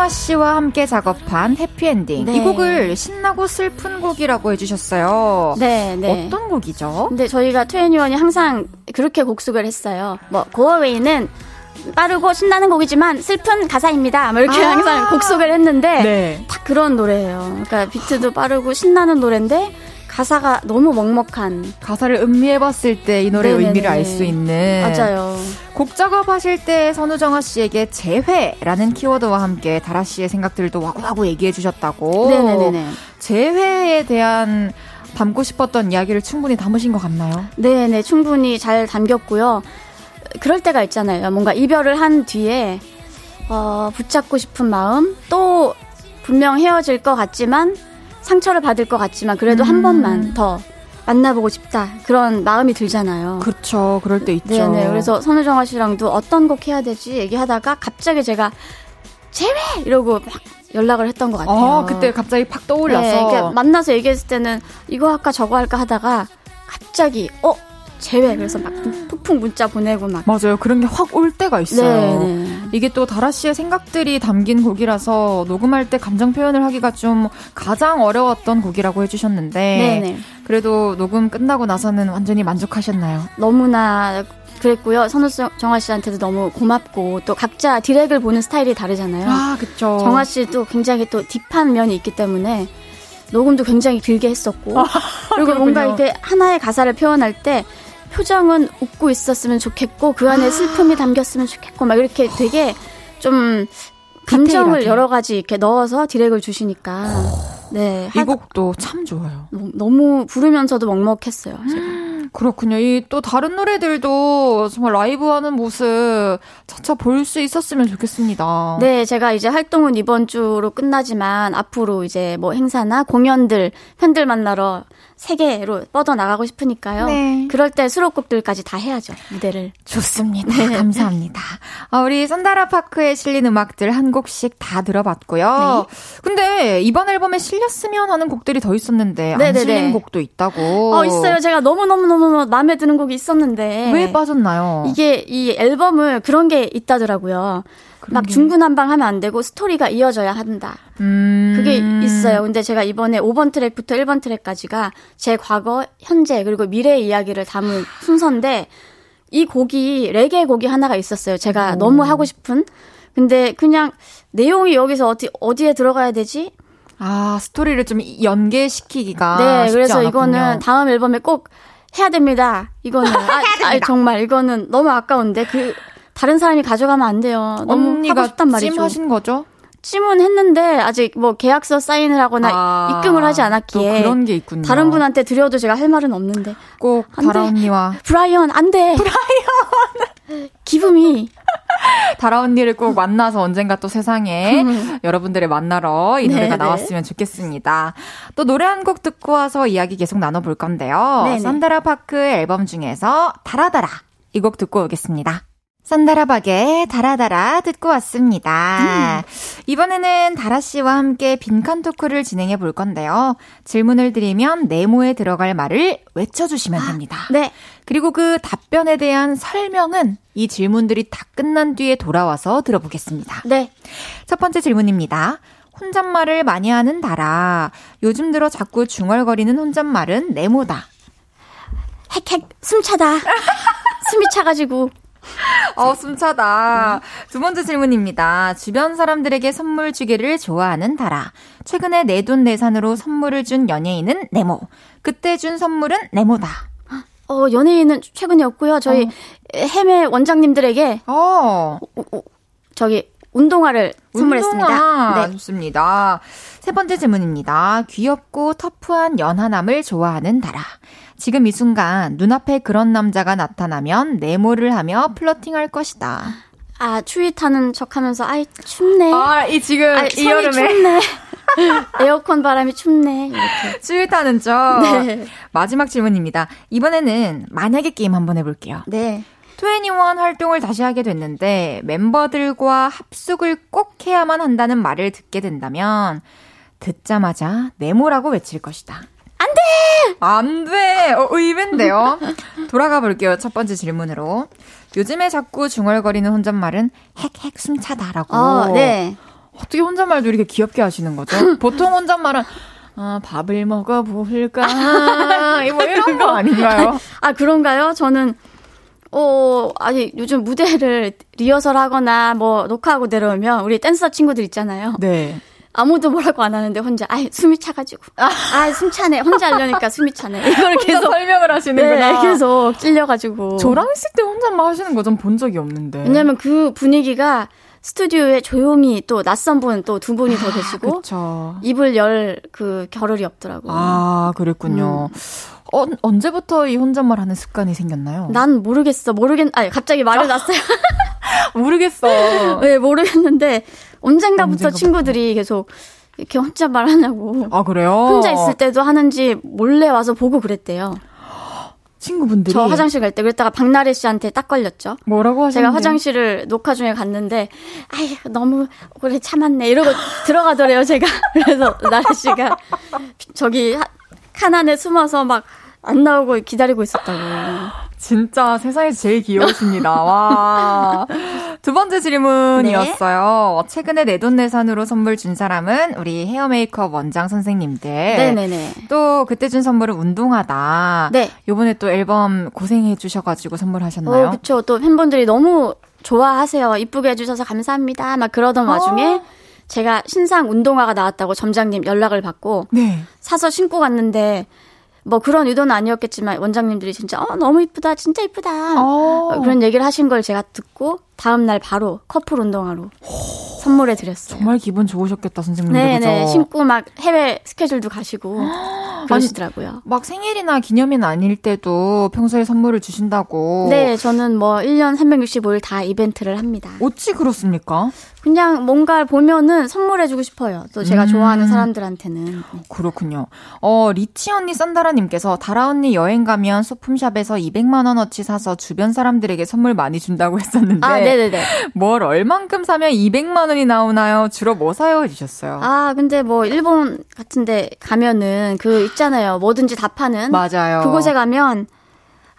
선우정아 씨와 함께 작업한 해피엔딩. 네. 이 곡을 신나고 슬픈 곡이라고 해주셨어요. 네, 네. 어떤 곡이죠? 근데 저희가 투애니원이 항상 그렇게 곡수를 했어요. 뭐, Go Away는 빠르고 신나는 곡이지만 슬픈 가사입니다. 뭐 이렇게 아~ 항상 곡 소개를 했는데 네. 딱 그런 노래예요. 그러니까 비트도 빠르고 신나는 노래인데 가사가 너무 먹먹한 가사를 음미해봤을 때 이 노래의 네네네. 의미를 알 수 있는 맞아요. 곡 작업하실 때 선우정아 씨에게 재회라는 키워드와 함께 다라 씨의 생각들도 와구와구 얘기해 주셨다고. 네네네. 재회에 대한 담고 싶었던 이야기를 충분히 담으신 것 같나요? 네네 충분히 잘 담겼고요. 그럴 때가 있잖아요. 뭔가 이별을 한 뒤에 어, 붙잡고 싶은 마음 또 분명 헤어질 것 같지만 상처를 받을 것 같지만 그래도 음. 한 번만 더 만나보고 싶다 그런 마음이 들잖아요. 그렇죠. 그럴 때 있죠. 네네. 그래서 선우정아 씨랑도 어떤 곡 해야 되지 얘기하다가 갑자기 제가 제외 이러고 막 연락을 했던 것 같아요. 아, 그때 갑자기 팍 떠올라서 네, 만나서 얘기했을 때는 이거 할까 저거 할까 하다가 갑자기 어 제외. 그래서 막 푹푹 문자 보내고 막. 맞아요. 그런 게 확 올 때가 있어요. 네, 네. 이게 또 다라 씨의 생각들이 담긴 곡이라서 녹음할 때 감정 표현을 하기가 좀 가장 어려웠던 곡이라고 해주셨는데. 네네. 네. 그래도 녹음 끝나고 나서는 완전히 만족하셨나요? 너무나 그랬고요. 선우정아 씨한테도 너무 고맙고 또 각자 디렉을 보는 스타일이 다르잖아요. 아, 그쵸. 정아 씨도 굉장히 또 딥한 면이 있기 때문에 녹음도 굉장히 길게 했었고 아, 그리고 뭔가 이렇게 하나의 가사를 표현할 때 표정은 웃고 있었으면 좋겠고 그 안에 아. 슬픔이 담겼으면 좋겠고 막 이렇게 되게 좀 감정을 디테일하게. 여러 가지 이렇게 넣어서 디렉을 주시니까 네. 이 곡도 참 좋아요. 너무 부르면서도 먹먹했어요. 제가. 그렇군요. 이 또 다른 노래들도 정말 라이브 하는 모습 차차 볼 수 있었으면 좋겠습니다. 네, 제가 이제 활동은 이번 주로 끝나지만 앞으로 이제 뭐 행사나 공연들 팬들 만나러 세계로 뻗어 나가고 싶으니까요. 네. 그럴 때 수록곡들까지 다 해야죠. 무대를. 좋습니다. 네. 감사합니다. 아, 우리 선다라 파크에 실린 음악들 한 곡씩 다 들어봤고요. 네. 근데 이번 앨범에 실렸으면 하는 곡들이 더 있었는데 네네네. 안 실린 곡도 있다고. 어, 있어요. 제가 너무너무너무 마음에 드는 곡이 있었는데. 왜 빠졌나요? 이게 이 앨범을 그런 게 있다더라고요. 막 중구난방 하면 안 되고 스토리가 이어져야 한다. 음. 그게 있어요. 근데 제가 이번에 5번 트랙부터 1번 트랙까지가 제 과거, 현재, 그리고 미래의 이야기를 담은 순서인데 이 곡이 레게 곡이 하나가 있었어요. 제가 오. 너무 하고 싶은. 근데 그냥 내용이 여기서 어디, 어디에 들어가야 되지? 아, 스토리를 좀 연계시키기가. 네, 그래서 않았군요. 이거는 다음 앨범에 꼭 해야 됩니다. 이거는. 아, 아, 정말 이거는 너무 아까운데 그 다른 사람이 가져가면 안 돼요. 너무 언니가 하고 싶단 말이죠. 찜하신 거죠? 찜은 했는데 아직 뭐 계약서 사인을 하거나 아, 입금을 하지 않았기에 그런 게 있군요. 다른 분한테 드려도 제가 할 말은 없는데 꼭 다라 언니와 브라이언 안 돼. 브라이언 기분이 다라 언니를 꼭 만나서 언젠가 또 세상에 여러분들을 만나러 이 노래가 네네. 나왔으면 좋겠습니다. 또 노래 한 곡 듣고 와서 이야기 계속 나눠볼 건데요. 네네. 산다라 파크 앨범 중에서 달아달아 이 곡 듣고 오겠습니다. 산다라박의 달아달아 듣고 왔습니다. 음. 이번에는 다라 씨와 함께 빈칸 토크를 진행해 볼 건데요. 질문을 드리면 네모에 들어갈 말을 외쳐주시면 아, 됩니다. 네. 그리고 그 답변에 대한 설명은 이 질문들이 다 끝난 뒤에 돌아와서 들어보겠습니다. 네. 첫 번째 질문입니다. 혼잣말을 많이 하는 다라. 요즘 들어 자꾸 중얼거리는 혼잣말은 네모다. 헥헥 숨차다. 숨이 차가지고 어, 숨차다. 두 번째 질문입니다. 주변 사람들에게 선물 주기를 좋아하는 다라. 최근에 내 돈 내산으로 선물을 준 연예인은 네모. 그때 준 선물은 네모다. 어, 연예인은 최근에 없고요. 저희 어. 해외 원장님들에게 어. 저기 운동화를 선물했습니다. 운동화. 네. 좋습니다. 세 번째 질문입니다. 귀엽고 터프한 연하남을 좋아하는 다라. 지금 이 순간 눈앞에 그런 남자가 나타나면 네모를 하며 플러팅할 것이다. 아, 추위 타는 척 하면서, 아이, 춥네. 아, 이 지금, 아, 이 여름에. 춥네. 에어컨 바람이 춥네. 이렇게. 추위 타는 척. 네. 마지막 질문입니다. 이번에는 만약에 게임 한번 해볼게요. 네. 21 활동을 다시 하게 됐는데 멤버들과 합숙을 꼭 해야만 한다는 말을 듣게 된다면 듣자마자 네모라고 외칠 것이다. 안 돼! 안 돼! 어, 의외인데요. 돌아가 볼게요. 첫 번째 질문으로. 요즘에 자꾸 중얼거리는 혼잣말은 핵핵 숨차다라고. 어, 네. 어떻게 혼잣말도 이렇게 귀엽게 하시는 거죠? 보통 혼잣말은 아, 밥을 먹어볼까? 뭐 이런 거 아닌가요? 아, 그런가요? 저는, 어, 아니, 요즘 무대를 리허설 하거나 뭐 녹화하고 내려오면 우리 댄서 친구들 있잖아요. 네. 아무도 뭐라고 안 하는데 혼자 아 숨이 차가지고 아 숨 차네 혼자 하려니까 숨이 차네 이걸 계속 설명을 하시는구나 네, 계속 찔려가지고 저랑 있을 때 혼잣말 하시는 거 전 본 적이 없는데 왜냐면 그 분위기가 스튜디오에 조용히 또 낯선 분 또 두 분이 더 아, 계시고 아, 입을 열 그 겨를이 없더라고요. 아 그랬군요. 음. 어, 언제부터 이 혼잣말 하는 습관이 생겼나요? 난 모르겠어. 모르겠, 아니, 갑자기 말을 놨어요. 모르겠어. 네, 모르겠는데, 언젠가부터, 언젠가부터 친구들이 계속 이렇게 혼자 말하냐고. 아, 그래요? 혼자 있을 때도 하는지 몰래 와서 보고 그랬대요. 친구분들이 저 화장실 갈 때 그랬다가 박나래 씨한테 딱 걸렸죠. 뭐라고 하셨는데? 제가 화장실을 녹화 중에 갔는데 아이 너무 오래 참았네 이러고 들어가더래요 제가. 그래서 나래 씨가 저기 칸 안에 숨어서 막 안 나오고 기다리고 있었다고. 진짜 세상에서 제일 귀여우십니다. 와. 두 번째 질문이었어요. 네. 최근에 내돈내산으로 선물 준 사람은 우리 헤어 메이크업 원장 선생님들. 네네네. 또 그때 준 선물은 운동하다. 네. 요번에 또 앨범 고생해 주셔가지고 선물하셨나요? 어, 그쵸. 또 팬분들이 너무 좋아하세요. 이쁘게 해주셔서 감사합니다. 막 그러던 와중에 어. 제가 신상 운동화가 나왔다고 점장님 연락을 받고 네. 사서 신고 갔는데 뭐 그런 의도는 아니었겠지만 원장님들이 진짜 어 너무 이쁘다 진짜 이쁘다 어. 그런 얘기를 하신 걸 제가 듣고 다음 날 바로 커플 운동화로 선물해 드렸어요. 정말 기분 좋으셨겠다 선생님들 네네 네. 신고 막 해외 스케줄도 가시고 그러시더라고요. 아니, 막 생일이나 기념일 아닐 때도 평소에 선물을 주신다고. 네, 저는 뭐 1년 365일 다 이벤트를 합니다. 어찌 그렇습니까? 그냥 뭔가를 보면은 선물해주고 싶어요. 또 제가 음. 좋아하는 사람들한테는. 네. 그렇군요. 어, 리치 언니 썬다라님께서 다라 언니 여행 가면 소품샵에서 200만원어치 사서 주변 사람들에게 선물 많이 준다고 했었는데. 아, 네네네. 뭘 얼만큼 사면 200만 원이 나오나요? 주로 뭐 사요? 해주셨어요. 아, 근데 뭐 일본 같은데 가면은 그 있잖아요. 뭐든지 다 파는. 맞아요. 그곳에 가면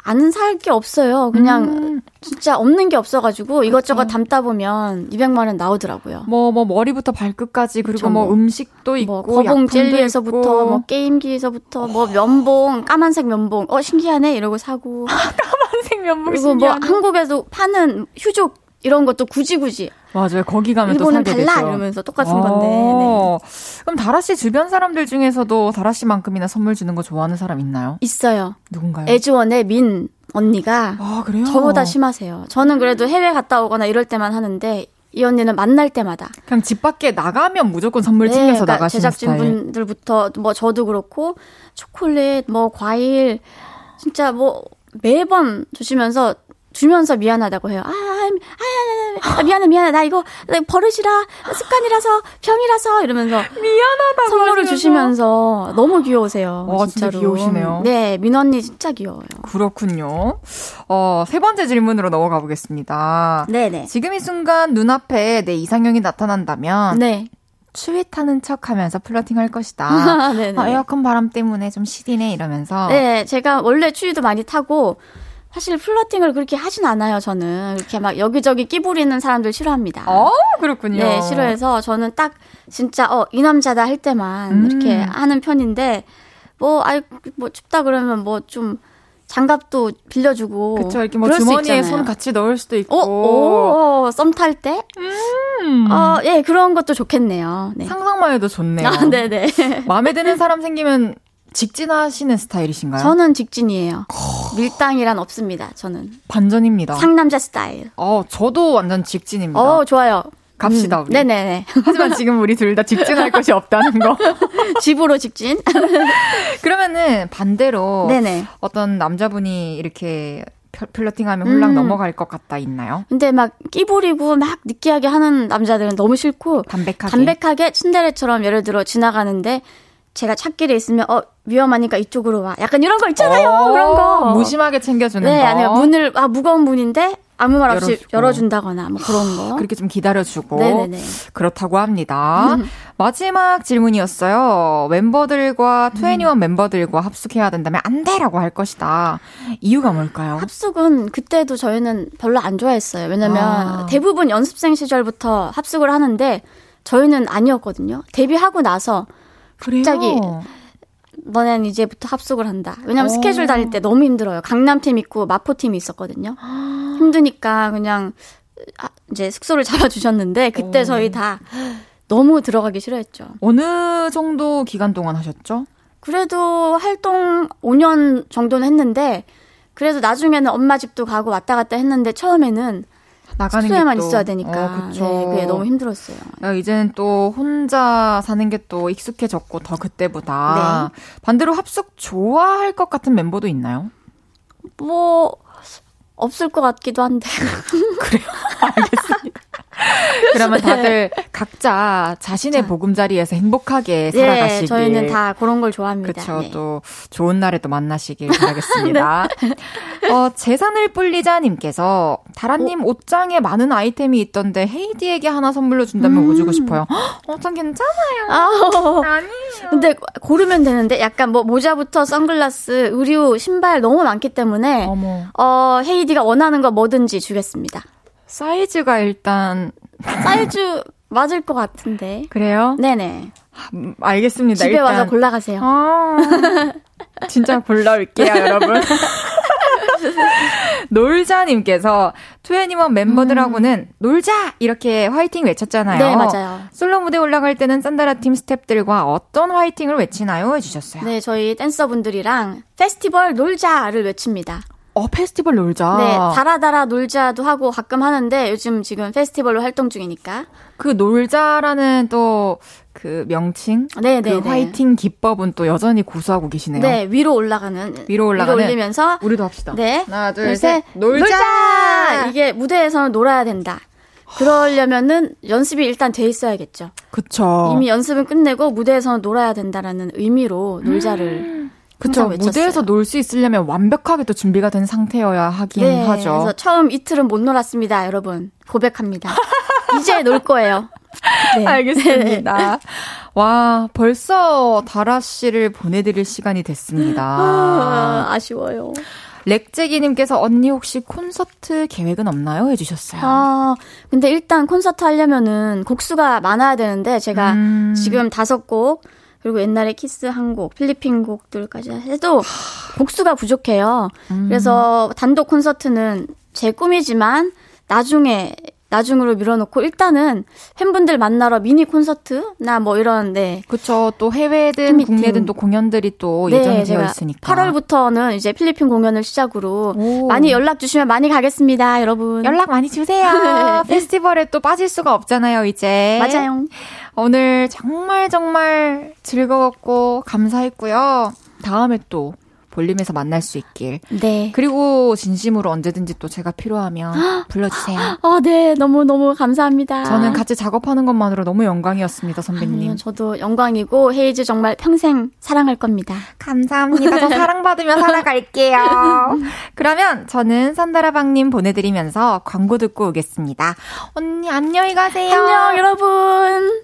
안 살 게 없어요. 그냥 음. 진짜 없는 게 없어가지고. 이것저것 담다 보면 200만 원 나오더라고요. 뭐, 뭐, 머리부터 발끝까지 그리고 뭐, 뭐 음식도 있고. 뭐 거봉 젤리에서부터. 뭐 게임기에서부터, 뭐 면봉, 까만색 면봉, 어, 신기하네? 이러고 사고. 까만색 면봉 그리고 뭐 신기하네. 뭐 한국에서 파는 휴족 이런 것도 굳이 굳이 맞아요. 거기 가면 또 살게 달라 되죠. 이러면서 똑같은 건데. 어. 네. 그럼 다라 씨 주변 사람들 중에서도 다라 씨만큼이나 선물 주는 거 좋아하는 사람 있나요? 있어요. 누군가요? 애주원의 민 언니가 아, 그래요? 저보다 심하세요. 저는 그래도 해외 갔다 오거나 이럴 때만 하는데 이 언니는 만날 때마다 그냥 집 밖에 나가면 무조건 선물 네, 챙겨서 그러니까 나가시는 제작진 분들부터 뭐 저도 그렇고 초콜릿 뭐 과일 진짜 뭐 매번 주시면서 주면서 미안하다고 해요. 아, 아, 아, 아 미안해, 미안해. 나 이거 버릇이라, 습관이라서, 병이라서, 이러면서. 미안하다고. 선물을 주시면서 너무 귀여우세요. 와, 진짜로. 진짜 귀여우시네요. 네, 민 언니 진짜 귀여워요. 그렇군요. 어, 세 번째 질문으로 넘어가 보겠습니다. 네네. 지금 이 순간 눈앞에 내 이상형이 나타난다면. 네. 추위 타는 척 하면서 플러팅 할 것이다. 아, 에어컨 바람 때문에 좀 시리네 이러면서. 네, 제가 원래 추위도 많이 타고 사실 플러팅을 그렇게 하진 않아요, 저는. 이렇게 막 여기저기 끼부리는 사람들 싫어합니다. 어, 그렇군요. 네, 싫어해서 저는 딱 진짜, 어, 이 남자다 할 때만 음. 이렇게 하는 편인데, 뭐, 아이, 뭐 춥다 그러면 뭐 좀, 장갑도 빌려주고. 그쵸, 이렇게 뭐 주머니에 손 같이 넣을 수도 있고. 어, 오, 오 썸탈 때? 음. 어, 예, 그런 것도 좋겠네요. 네. 상상만 해도 좋네요. 아, 네네. 마음에 드는 사람 생기면 직진하시는 스타일이신가요? 저는 직진이에요. 밀당이란 없습니다. 저는 반전입니다. 상남자 스타일. 어, 저도 완전 직진입니다. 어, 좋아요. 갑시다, 음, 우리. 네네네. 하지만 지금 우리 둘 다 직진할 것이 없다는 거. 집으로 직진? 그러면은 반대로 네네. 어떤 남자분이 이렇게 플러팅하면 홀랑 음. 넘어갈 것 같다 있나요? 근데 막 끼부리고 막 느끼하게 하는 남자들은 너무 싫고 담백하게 담백하게 친데레처럼 예를 들어 지나가는데 제가 찾길에 있으면 어 위험하니까 이쪽으로 와. 약간 이런 거 있잖아요. 어, 그런 거. 무심하게 챙겨주는 네, 거. 아니면 문을 아 무거운 문인데 아무 말 없이 열어주고. 열어준다거나 뭐 그런 거. 그렇게 좀 기다려주고 네네네. 그렇다고 합니다. 음. 마지막 질문이었어요. 멤버들과 투애니원 음. 멤버들과 합숙해야 된다면 안 돼라고 할 것이다. 이유가 뭘까요? 합숙은 그때도 저희는 별로 안 좋아했어요. 왜냐면 아. 대부분 연습생 시절부터 합숙을 하는데 저희는 아니었거든요. 데뷔하고 나서 갑자기 너네는 이제부터 합숙을 한다. 왜냐면 오. 스케줄 다닐 때 너무 힘들어요. 강남팀 있고 마포팀이 있었거든요. 힘드니까 그냥 아, 이제 숙소를 잡아주셨는데 그때 오. 저희 다 너무 들어가기 싫어했죠. 어느 정도 기간 동안 하셨죠? 그래도 활동 5년 정도는 했는데 그래도 나중에는 엄마 집도 가고 왔다 갔다 했는데 처음에는 나가는 숙소에만 또, 있어야 되니까. 어, 네, 그게 너무 힘들었어요. 야, 이제는 또 혼자 사는 게 또 익숙해졌고 더 그때보다 네. 반대로 합숙 좋아할 것 같은 멤버도 있나요? 뭐 없을 것 같기도 한데. 그래요. 알겠습니다. 그러면 다들 각자 자신의 자. 보금자리에서 행복하게 네, 살아가시길. 저희는 다 그런 걸 좋아합니다. 그렇죠. 네. 또 좋은 날에 또 만나시길 바라겠습니다. 네. 어, 재산을 뿔리자님께서 다라님 옷장에 많은 아이템이 있던데 헤이디에게 하나 선물로 준다면 음. 뭐 주고 싶어요. 어참 괜찮아요. 아, 아니에요. 근데 고르면 되는데 약간 뭐 모자부터 선글라스, 의류, 신발 너무 많기 때문에 어머. 어 헤이디가 원하는 거 뭐든지 주겠습니다. 사이즈가 일단 사이즈 맞을 것 같은데. 그래요? 네네. 음, 알겠습니다. 집에 일단. 와서 골라가세요. 아, 진짜 골라올게요, 여러분. 놀자님께서 투애니원 멤버들하고는 음. 놀자 이렇게 화이팅 외쳤잖아요. 네 맞아요. 솔로 무대 올라갈 때는 산다라 팀 스탭들과 어떤 화이팅을 외치나요? 해주셨어요. 네 저희 댄서분들이랑 페스티벌 놀자를 외칩니다. 어, 페스티벌 놀자. 네, 달아달아 놀자도 하고 가끔 하는데 요즘 지금 페스티벌로 활동 중이니까. 그 놀자라는 또 그 명칭, 네, 네, 그 네. 화이팅 기법은 또 여전히 고수하고 계시네요. 네, 위로 올라가는 위로 올라가는 위로 올리면서 우리도 합시다. 네, 하나, 둘, 셋, 놀자! 놀자! 이게 무대에서는 놀아야 된다. 그러려면은 연습이 일단 돼 있어야겠죠. 그쵸. 이미 연습은 끝내고 무대에서는 놀아야 된다라는 의미로 놀자를 그쵸. 무대에서 놀 수 있으려면 완벽하게 또 준비가 된 상태여야 하긴 네, 하죠. 그래서 처음 이틀은 못 놀았습니다, 여러분. 고백합니다. 이제 놀 거예요. 네. 알겠습니다. 와, 벌써 다라 씨를 보내드릴 시간이 됐습니다. 아, 아쉬워요. 렉재기님께서 언니 혹시 콘서트 계획은 없나요? 해주셨어요. 아, 근데 일단 콘서트 하려면은 곡수가 많아야 되는데 제가 음... 지금 다섯 곡 그리고 옛날에 키스 한 곡, 필리핀 곡들까지 해도 곡수가 부족해요. 음. 그래서 단독 콘서트는 제 꿈이지만 나중에 나중으로 밀어놓고 일단은 팬분들 만나러 미니 콘서트나 뭐 이런 네. 그렇죠. 또 해외든 팬미팅. 국내든 또 공연들이 또 네, 예정이 되어 있으니까. 8월부터는 이제 필리핀 공연을 시작으로 오. 많이 연락 주시면 많이 가겠습니다, 여러분. 연락 많이 주세요. 페스티벌에 또 빠질 수가 없잖아요, 이제. 맞아요. 오늘 정말 정말 즐거웠고 감사했고요. 다음에 또 볼륨에서 만날 수 있길. 네. 그리고 진심으로 언제든지 또 제가 필요하면 불러주세요. 아, 네. 너무너무 감사합니다. 저는 같이 작업하는 것만으로 너무 영광이었습니다, 선배님. 아니요, 저도 영광이고, 헤이즈 정말 평생 사랑할 겁니다. 감사합니다. 저 사랑받으며 살아갈게요. 그러면 저는 산다라방님 보내드리면서 광고 듣고 오겠습니다. 언니, 안녕히 가세요. 안녕, 여러분.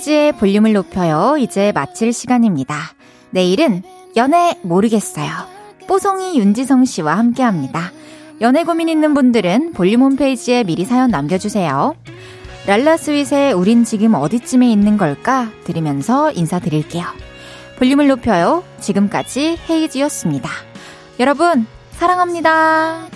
헤이즈의 볼륨을 높여요. 이제 마칠 시간입니다. 내일은 연애 모르겠어요. 뽀송이 윤지성 씨와 함께 합니다. 연애 고민 있는 분들은 볼륨 홈페이지에 미리 사연 남겨주세요. 랄라 스윗의 우린 지금 어디쯤에 있는 걸까? 들으면서 인사드릴게요. 볼륨을 높여요. 지금까지 헤이즈였습니다. 여러분, 사랑합니다.